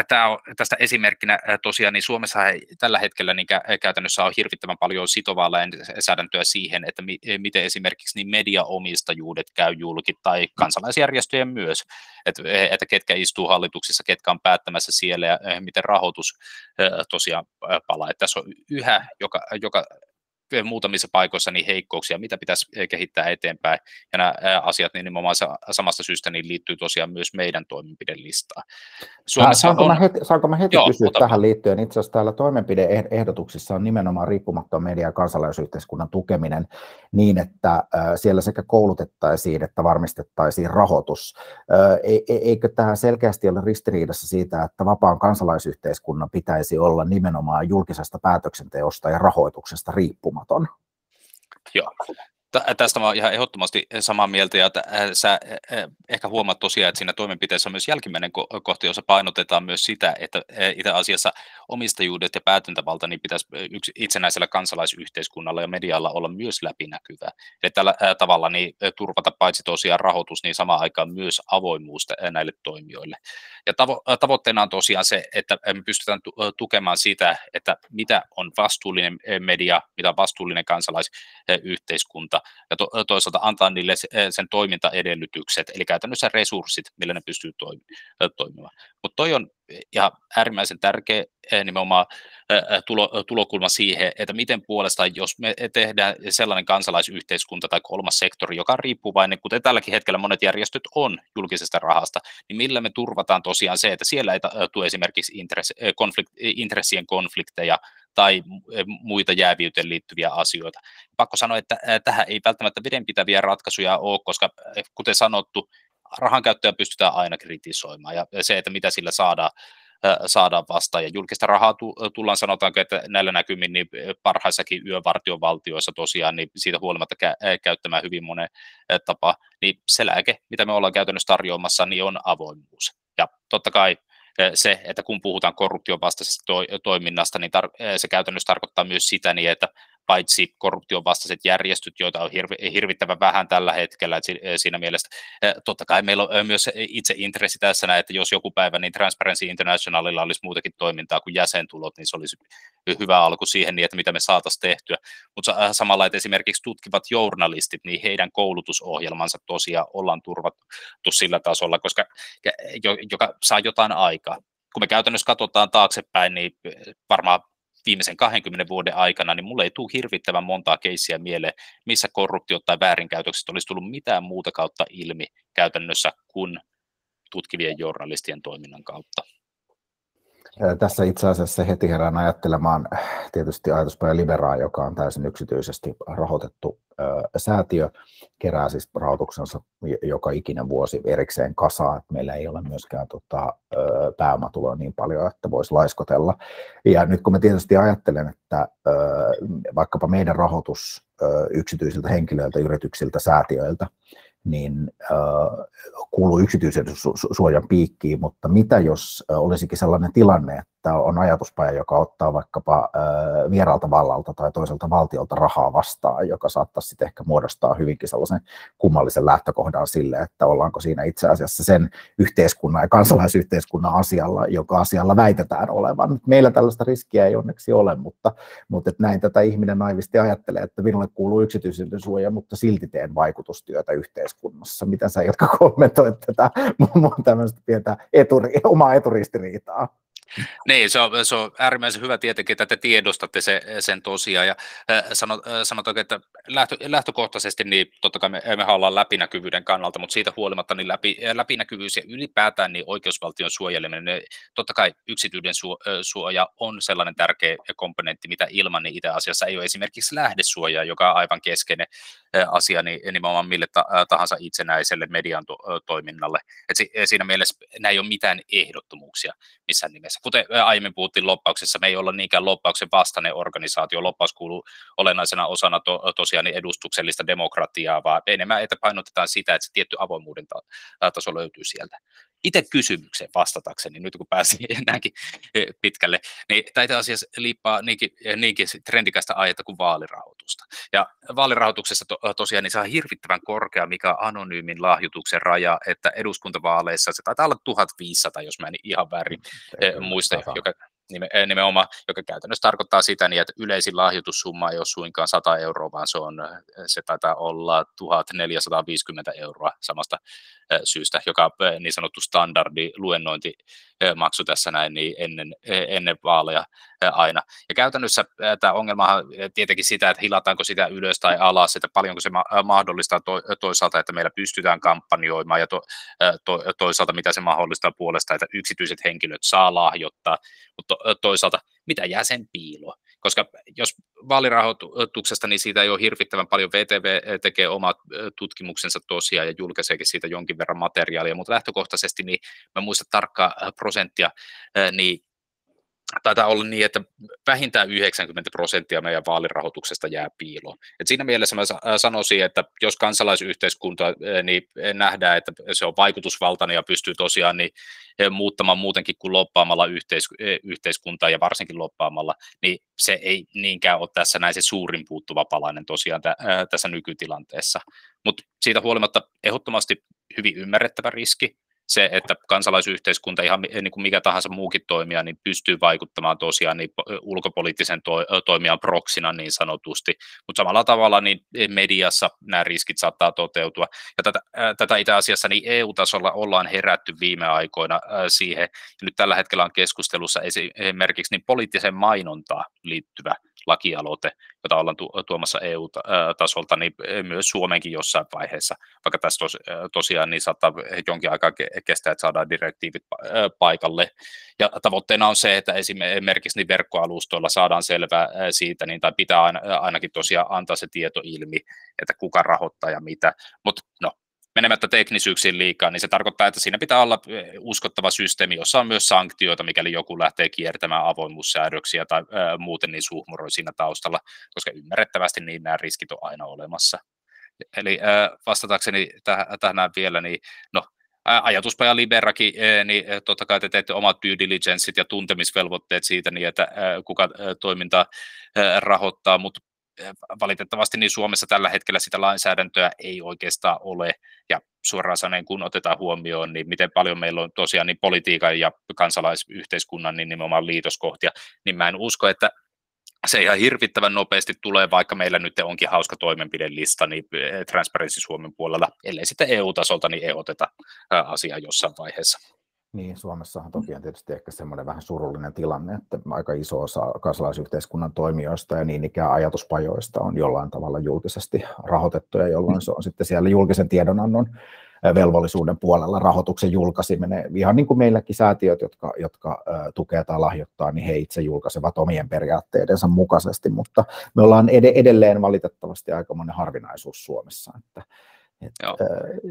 tämä on tästä esimerkkinä tosiaan, niin Suomessa tällä hetkellä niin käytännössä on hirvittävän paljon sitovaa lainsäädäntöä siihen, että miten esimerkiksi niin mediaomistajuudet käy julki tai kansalaisjärjestöjen myös, että, että ketkä istuu hallituksissa, ketkä on päättämässä siellä ja miten rahoitus tosiaan palaa. Että tässä on yhä joka, joka muutamissa paikoissa niin heikkouksia, mitä pitäisi eh, kehittää eteenpäin. Ja nämä asiat niin nimenomaan samasta syystä niin liittyy tosiaan myös meidän toimenpidelistaan. Suomessa saanko, on... mä heti, saanko mä heti Joo, kysyä ota... tähän liittyen? Itse asiassa täällä toimenpideehdotuksissa on nimenomaan riippumattoman media- ja kansalaisyhteiskunnan tukeminen niin, että siellä sekä koulutettaisiin että varmistettaisiin rahoitus. E, eikö tämä selkeästi ole ristiriidassa siitä, että vapaan kansalaisyhteiskunnan pitäisi olla nimenomaan julkisesta päätöksenteosta ja rahoituksesta riippumaton? Joo. Tästä mä ihan ehdottomasti samaa mieltä, ja sä ehkä huomaat tosiaan, että siinä toimenpiteessä on myös jälkimmäinen kohti, jossa painotetaan myös sitä, että itse asiassa omistajuudet ja päätäntävalta niin pitäisi itsenäisellä kansalaisyhteiskunnalla ja medialla olla myös läpinäkyvä. Eli tällä tavalla niin turvata paitsi tosiaan rahoitus, niin samaan aikaan myös avoimuus näille toimijoille. Ja tavo- tavoitteena on tosiaan se, että me pystytään tukemaan sitä, että mitä on vastuullinen media, mitä on vastuullinen kansalaisyhteiskunta, ja to- toisaalta antaa niille sen toimintaedellytykset, eli käytännössä resurssit, millä ne pystyy toimimaan. Mutta toi on ja äärimmäisen tärkeä nimenomaan tulo, tulokulma siihen, että miten puolestaan, jos me tehdään sellainen kansalaisyhteiskunta tai kolmas sektori, joka on riippuvainen, kuten tälläkin hetkellä monet järjestöt on julkisesta rahasta, niin millä me turvataan tosiaan se, että siellä ei tule esimerkiksi konflikt, intressien konflikteja tai muita jääviyteen liittyviä asioita. Pakko sanoa, että tähän ei välttämättä vedenpitäviä ratkaisuja ole, koska kuten sanottu, rahan käyttöä pystytään aina kritisoimaan ja se, että mitä sillä saadaan, saadaan vastaan. Ja julkista rahaa tullaan, sanotaanko, että näillä näkymin niin parhaissakin yövartiovaltioissa tosiaan, niin siitä huolimatta kä- käyttämään hyvin monen tapa, niin se lääke, mitä me ollaan käytännössä tarjoamassa, niin on avoimuus. Ja totta kai se, että kun puhutaan korruption vastaisesta toiminnasta, niin tar- se käytännössä tarkoittaa myös sitä, niin että paitsi korruption vastaiset järjestöt, joita on hirvittävän vähän tällä hetkellä, että siinä mielessä totta kai meillä on myös itse intressi tässä, että jos joku päivä niin Transparency Internationalilla olisi muutakin toimintaa kuin jäsentulot, niin se olisi hyvä alku siihen, niin että mitä me saataisiin tehtyä. Mutta samalla, että esimerkiksi tutkivat journalistit, niin heidän koulutusohjelmansa tosiaan ollaan turvattu sillä tasolla, koska joka saa jotain aikaa kun me käytännössä katsotaan taaksepäin, niin varmaan viimeisen 20 vuoden aikana, niin mulle ei tule hirvittävän montaa keissiä mieleen, missä korruptiot tai väärinkäytökset olisi tullut mitään muuta kautta ilmi käytännössä kuin tutkivien journalistien toiminnan kautta. Tässä itse asiassa heti herään ajattelemaan tietysti ajatuspaja Liberaa, joka on täysin yksityisesti rahoitettu säätiö, kerää siis rahoituksensa joka ikinen vuosi erikseen kasaa, että meillä ei ole myöskään tota, pääomatuloa niin paljon, että voisi laiskotella. Ja nyt kun mä tietysti ajattelen, että vaikkapa meidän rahoitus yksityisiltä henkilöiltä, yrityksiltä, säätiöiltä, niin äh, kuuluu yksityisen su- suojan piikkiin, mutta mitä jos olisikin sellainen tilanne, että on ajatuspaja, joka ottaa vaikkapa vieraalta vallalta tai toiselta valtiolta rahaa vastaan, joka saattaisi sitten ehkä muodostaa hyvinkin sellaisen kummallisen lähtökohdan sille, että ollaanko siinä itse asiassa sen yhteiskunnan ja kansalaisyhteiskunnan asialla, joka asialla väitetään olevan. Meillä tällaista riskiä ei onneksi ole, mutta, mutta että näin tätä ihminen naivisti ajattelee, että minulle kuuluu yksityisyyden suoja, mutta silti teen vaikutustyötä yhteiskunnassa. Mitä sä, jotka kommentoit tätä mun tämmöistä pientä eturi, omaa eturistiriitaa? Niin, se on, se on äärimmäisen hyvä tietenkin, että te tiedostatte se, sen tosiaan. Ja sanot, sanotaanko, että lähtö, lähtökohtaisesti niin totta kai me, me ollaan läpinäkyvyyden kannalta, mutta siitä huolimatta niin läpi, läpinäkyvyys ja ylipäätään niin oikeusvaltion suojeleminen, niin totta kai yksityinen suoja on sellainen tärkeä komponentti, mitä ilman niin itse asiassa ei ole esimerkiksi lähdesuoja, joka on aivan keskeinen asia niin nimenomaan mille tahansa itsenäiselle median to, toiminnalle. Et si, siinä mielessä näin ei ole mitään ehdottomuuksia missään nimessä. Kuten aiemmin puhuttiin loppauksessa, me ei olla niinkään loppauksen vastainen organisaatio. Loppaus kuuluu olennaisena osana to, tosiaan niin edustuksellista demokratiaa, vaan enemmän että painotetaan sitä, että se tietty avoimuuden taso löytyy sieltä itse kysymykseen vastatakseni, nyt kun pääsin *laughs* näinkin eh, pitkälle, niin tämä asiassa liippaa niinkin, eh, niinkin trendikästä aihetta kuin vaalirahoitusta. Ja vaalirahoituksessa to, tosiaan niin on hirvittävän korkea, mikä on anonyymin lahjoituksen raja, että eduskuntavaaleissa se taitaa olla 1500, jos mä en ihan väärin mm, muista, joka, Eh, nimenomaan, joka käytännössä tarkoittaa sitä, niin, että yleisin lahjoitussumma ei ole suinkaan 100 euroa, vaan se, on, eh, se taitaa olla 1450 euroa samasta eh, syystä, joka niin sanottu standardi luennointimaksu tässä näin niin ennen, ennen vaaleja aina. Ja käytännössä tämä ongelma on tietenkin sitä, että hilataanko sitä ylös tai alas, että paljonko se mahdollistaa toisaalta, että meillä pystytään kampanjoimaan ja to, to, toisaalta mitä se mahdollistaa puolesta, että yksityiset henkilöt saa lahjoittaa, mutta toisaalta mitä jää sen piiloon. Koska jos vaalirahoituksesta, niin siitä ei ole hirvittävän paljon. VTV tekee omat tutkimuksensa tosiaan ja julkaiseekin siitä jonkin verran materiaalia, mutta lähtökohtaisesti niin mä muistan tarkkaa prosenttia, niin taitaa olla niin, että vähintään 90 prosenttia meidän vaalirahoituksesta jää piiloon. Et siinä mielessä mä sanoisin, että jos kansalaisyhteiskunta niin nähdään, että se on vaikutusvaltainen ja pystyy tosiaan niin muuttamaan muutenkin kuin loppaamalla yhteis- yhteiskuntaa ja varsinkin loppaamalla, niin se ei niinkään ole tässä näin se suurin puuttuva palainen tosiaan tässä nykytilanteessa. Mutta siitä huolimatta ehdottomasti hyvin ymmärrettävä riski, se, että kansalaisyhteiskunta, ihan niin kuin mikä tahansa muukin toimija, niin pystyy vaikuttamaan tosiaan niin ulkopoliittisen to, toimijan proksina niin sanotusti, mutta samalla tavalla niin mediassa nämä riskit saattaa toteutua. Ja tätä, tätä itse asiassa niin EU-tasolla ollaan herätty viime aikoina siihen, ja nyt tällä hetkellä on keskustelussa esimerkiksi niin poliittisen mainontaan liittyvä lakialoite, jota ollaan tuomassa EU-tasolta, niin myös Suomenkin jossain vaiheessa, vaikka tässä tos, tosiaan niin saattaa jonkin aikaa kestää, että saadaan direktiivit paikalle. Ja tavoitteena on se, että esimerkiksi niin verkkoalustoilla saadaan selvää siitä, niin, tai pitää ainakin tosiaan antaa se tieto ilmi, että kuka rahoittaa ja mitä. Mutta no, menemättä teknisyyksiin liikaa, niin se tarkoittaa, että siinä pitää olla eh, uskottava systeemi, jossa on myös sanktioita, mikäli joku lähtee kiertämään avoimuussäädöksiä tai ää, muuten niin suhmuroi siinä taustalla, koska ymmärrettävästi niin nämä riskit on aina olemassa. Eli ää, vastatakseni täh- tähän vielä, niin no, ajatuspaja Liberakin, niin totta kai te teette omat due diligenceit ja tuntemisvelvoitteet siitä, niin että kuka toimintaa rahoittaa, mutta valitettavasti niin Suomessa tällä hetkellä sitä lainsäädäntöä ei oikeastaan ole, ja suoraan sanoen kun otetaan huomioon, niin miten paljon meillä on tosiaan niin politiikan ja kansalaisyhteiskunnan niin nimenomaan liitoskohtia, niin mä en usko, että se ihan hirvittävän nopeasti tulee, vaikka meillä nyt onkin hauska toimenpidelista niin Transparency Suomen puolella, ellei sitten EU-tasolta niin ei oteta asiaa jossain vaiheessa. Niin, Suomessahan toki on tietysti ehkä semmoinen vähän surullinen tilanne, että aika iso osa kansalaisyhteiskunnan toimijoista ja niin ikään ajatuspajoista on jollain tavalla julkisesti rahoitettuja, jolloin se on sitten siellä julkisen tiedonannon velvollisuuden puolella rahoituksen julkaiseminen. Ihan niin kuin meilläkin säätiöt, jotka, jotka tukee tai lahjoittaa, niin he itse julkaisevat omien periaatteidensa mukaisesti, mutta me ollaan edelleen valitettavasti aika monen harvinaisuus Suomessa, että että,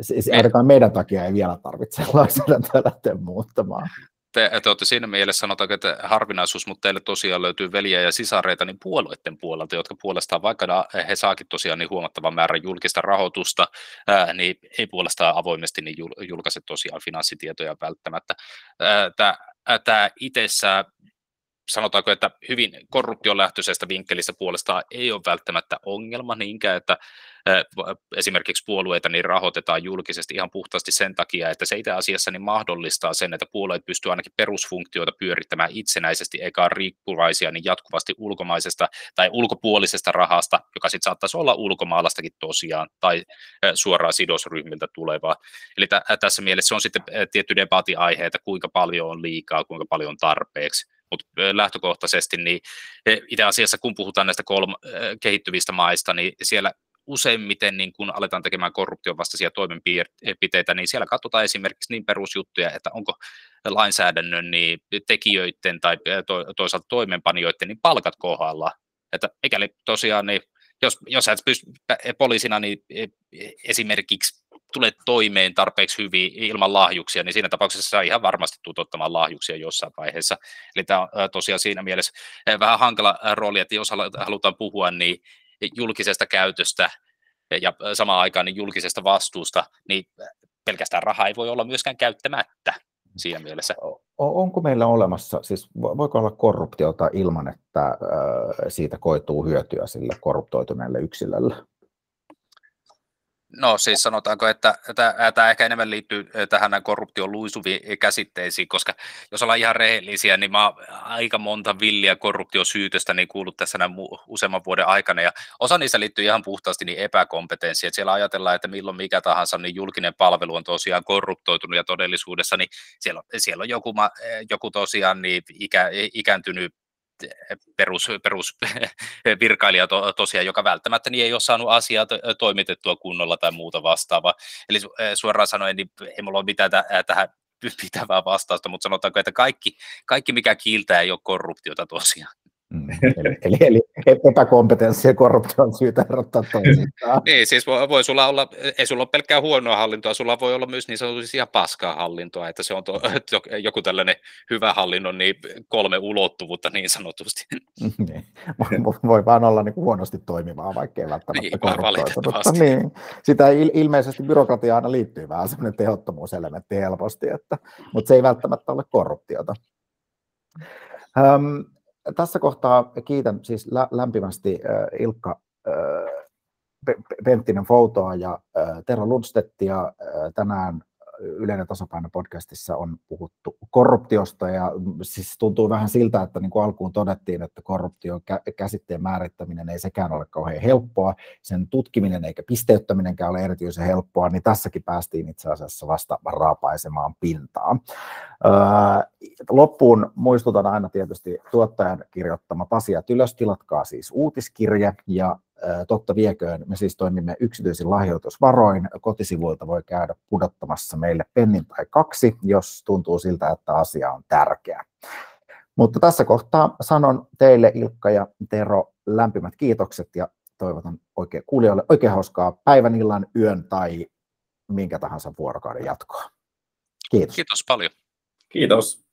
siis ainakaan meidän takia ei vielä tarvitse *laughs* lainsäädäntöä lähteä muuttamaan. Te, te olette siinä mielessä, sanotaanko, että harvinaisuus, mutta teille tosiaan löytyy veliä ja sisareita niin puolueiden puolelta, jotka puolestaan, vaikka he saakin tosiaan niin huomattavan määrän julkista rahoitusta, ää, niin ei puolestaan avoimesti niin julkaise tosiaan finanssitietoja välttämättä. Tämä itsessään sanotaanko, että hyvin korruptiolähtöisestä vinkkelistä puolestaan ei ole välttämättä ongelma niinkään, että esimerkiksi puolueita niin rahoitetaan julkisesti ihan puhtaasti sen takia, että se itse asiassa niin mahdollistaa sen, että puolueet pystyvät ainakin perusfunktioita pyörittämään itsenäisesti, eikä ole riippuvaisia niin jatkuvasti ulkomaisesta tai ulkopuolisesta rahasta, joka sitten saattaisi olla ulkomaalaistakin tosiaan, tai suoraan sidosryhmiltä tulevaa. Eli t- tässä mielessä se on sitten tietty debatti-aihe, että kuinka paljon on liikaa, kuinka paljon on tarpeeksi mutta lähtökohtaisesti niin itse asiassa kun puhutaan näistä kolme kehittyvistä maista, niin siellä useimmiten niin kun aletaan tekemään korruption vastaisia toimenpiteitä, niin siellä katsotaan esimerkiksi niin perusjuttuja, että onko lainsäädännön niin tekijöiden tai to, toisaalta toimenpanijoiden niin palkat kohdalla. Että mikäli tosiaan, niin jos, jos et pysty poliisina niin e, esimerkiksi tulet toimeen tarpeeksi hyvin ilman lahjuksia, niin siinä tapauksessa saa ihan varmasti tulet ottamaan lahjuksia jossain vaiheessa. Eli tämä on tosiaan siinä mielessä vähän hankala rooli, että jos halutaan puhua niin julkisesta käytöstä ja samaan aikaan niin julkisesta vastuusta, niin pelkästään rahaa ei voi olla myöskään käyttämättä siinä mielessä. Onko meillä olemassa, siis voiko olla korruptiota ilman, että siitä koituu hyötyä sille korruptoituneelle yksilölle? No siis sanotaanko, että tämä ehkä enemmän liittyy tähän korruption luisuviin käsitteisiin, koska jos ollaan ihan rehellisiä, niin mä aika monta villiä korruptiosyytöstä niin kuullut tässä näin useamman vuoden aikana, ja osa niistä liittyy ihan puhtaasti niin epäkompetenssiin, että siellä ajatellaan, että milloin mikä tahansa niin julkinen palvelu on tosiaan korruptoitunut, ja todellisuudessa niin siellä on, siellä on joku, joku tosiaan niin ikä, ikääntynyt perus, perus *laughs* virkailija to, tosiaan, joka välttämättä niin ei ole saanut asiaa toimitettua kunnolla tai muuta vastaavaa. Eli suoraan sanoen, niin ei mulla ole mitään tähän *laughs* pitävää vastausta, mutta sanotaanko, että kaikki, kaikki mikä kiiltää ei ole korruptiota tosiaan. Mm, eli, eli, eli epäkompetenssi ja korruptio on syytä erottaa toisistaan. niin, siis voi, voi sulla olla, ei sulla ole pelkkää huonoa hallintoa, sulla voi olla myös niin sanotusti ihan paskaa hallintoa, että se on to, *laughs* joku tällainen hyvä hallinnon niin kolme ulottuvuutta niin sanotusti. *laughs* niin. Voi vaan olla niin kuin huonosti toimivaa, vaikka ei välttämättä niin, korruptoitunutta. Niin. Sitä il, ilmeisesti byrokratia aina liittyy vähän sellainen tehottomuuselementti helposti, että, mutta se ei välttämättä ole korruptiota. Öm, tässä kohtaa kiitän siis lämpimästi Ilkka Penttinen Foutoa ja Tero Lundstettia tänään Yleinen tasapaino podcastissa on puhuttu korruptiosta ja siis tuntuu vähän siltä, että niin kuin alkuun todettiin, että korruption käsitteen määrittäminen ei sekään ole kauhean helppoa, sen tutkiminen eikä pisteyttäminenkään ole erityisen helppoa, niin tässäkin päästiin itse asiassa vasta raapaisemaan loppuun muistutan aina tietysti tuottajan kirjoittamat asiat ylös, tilatkaa siis uutiskirje ja totta vieköön, me siis toimimme yksityisin lahjoitusvaroin. Kotisivuilta voi käydä pudottamassa meille pennin tai kaksi, jos tuntuu siltä, että asia on tärkeä. Mutta tässä kohtaa sanon teille Ilkka ja Tero lämpimät kiitokset ja toivotan oikein kuulijoille oikein hauskaa päivän, illan, yön tai minkä tahansa vuorokauden jatkoa. Kiitos. Kiitos paljon. Kiitos.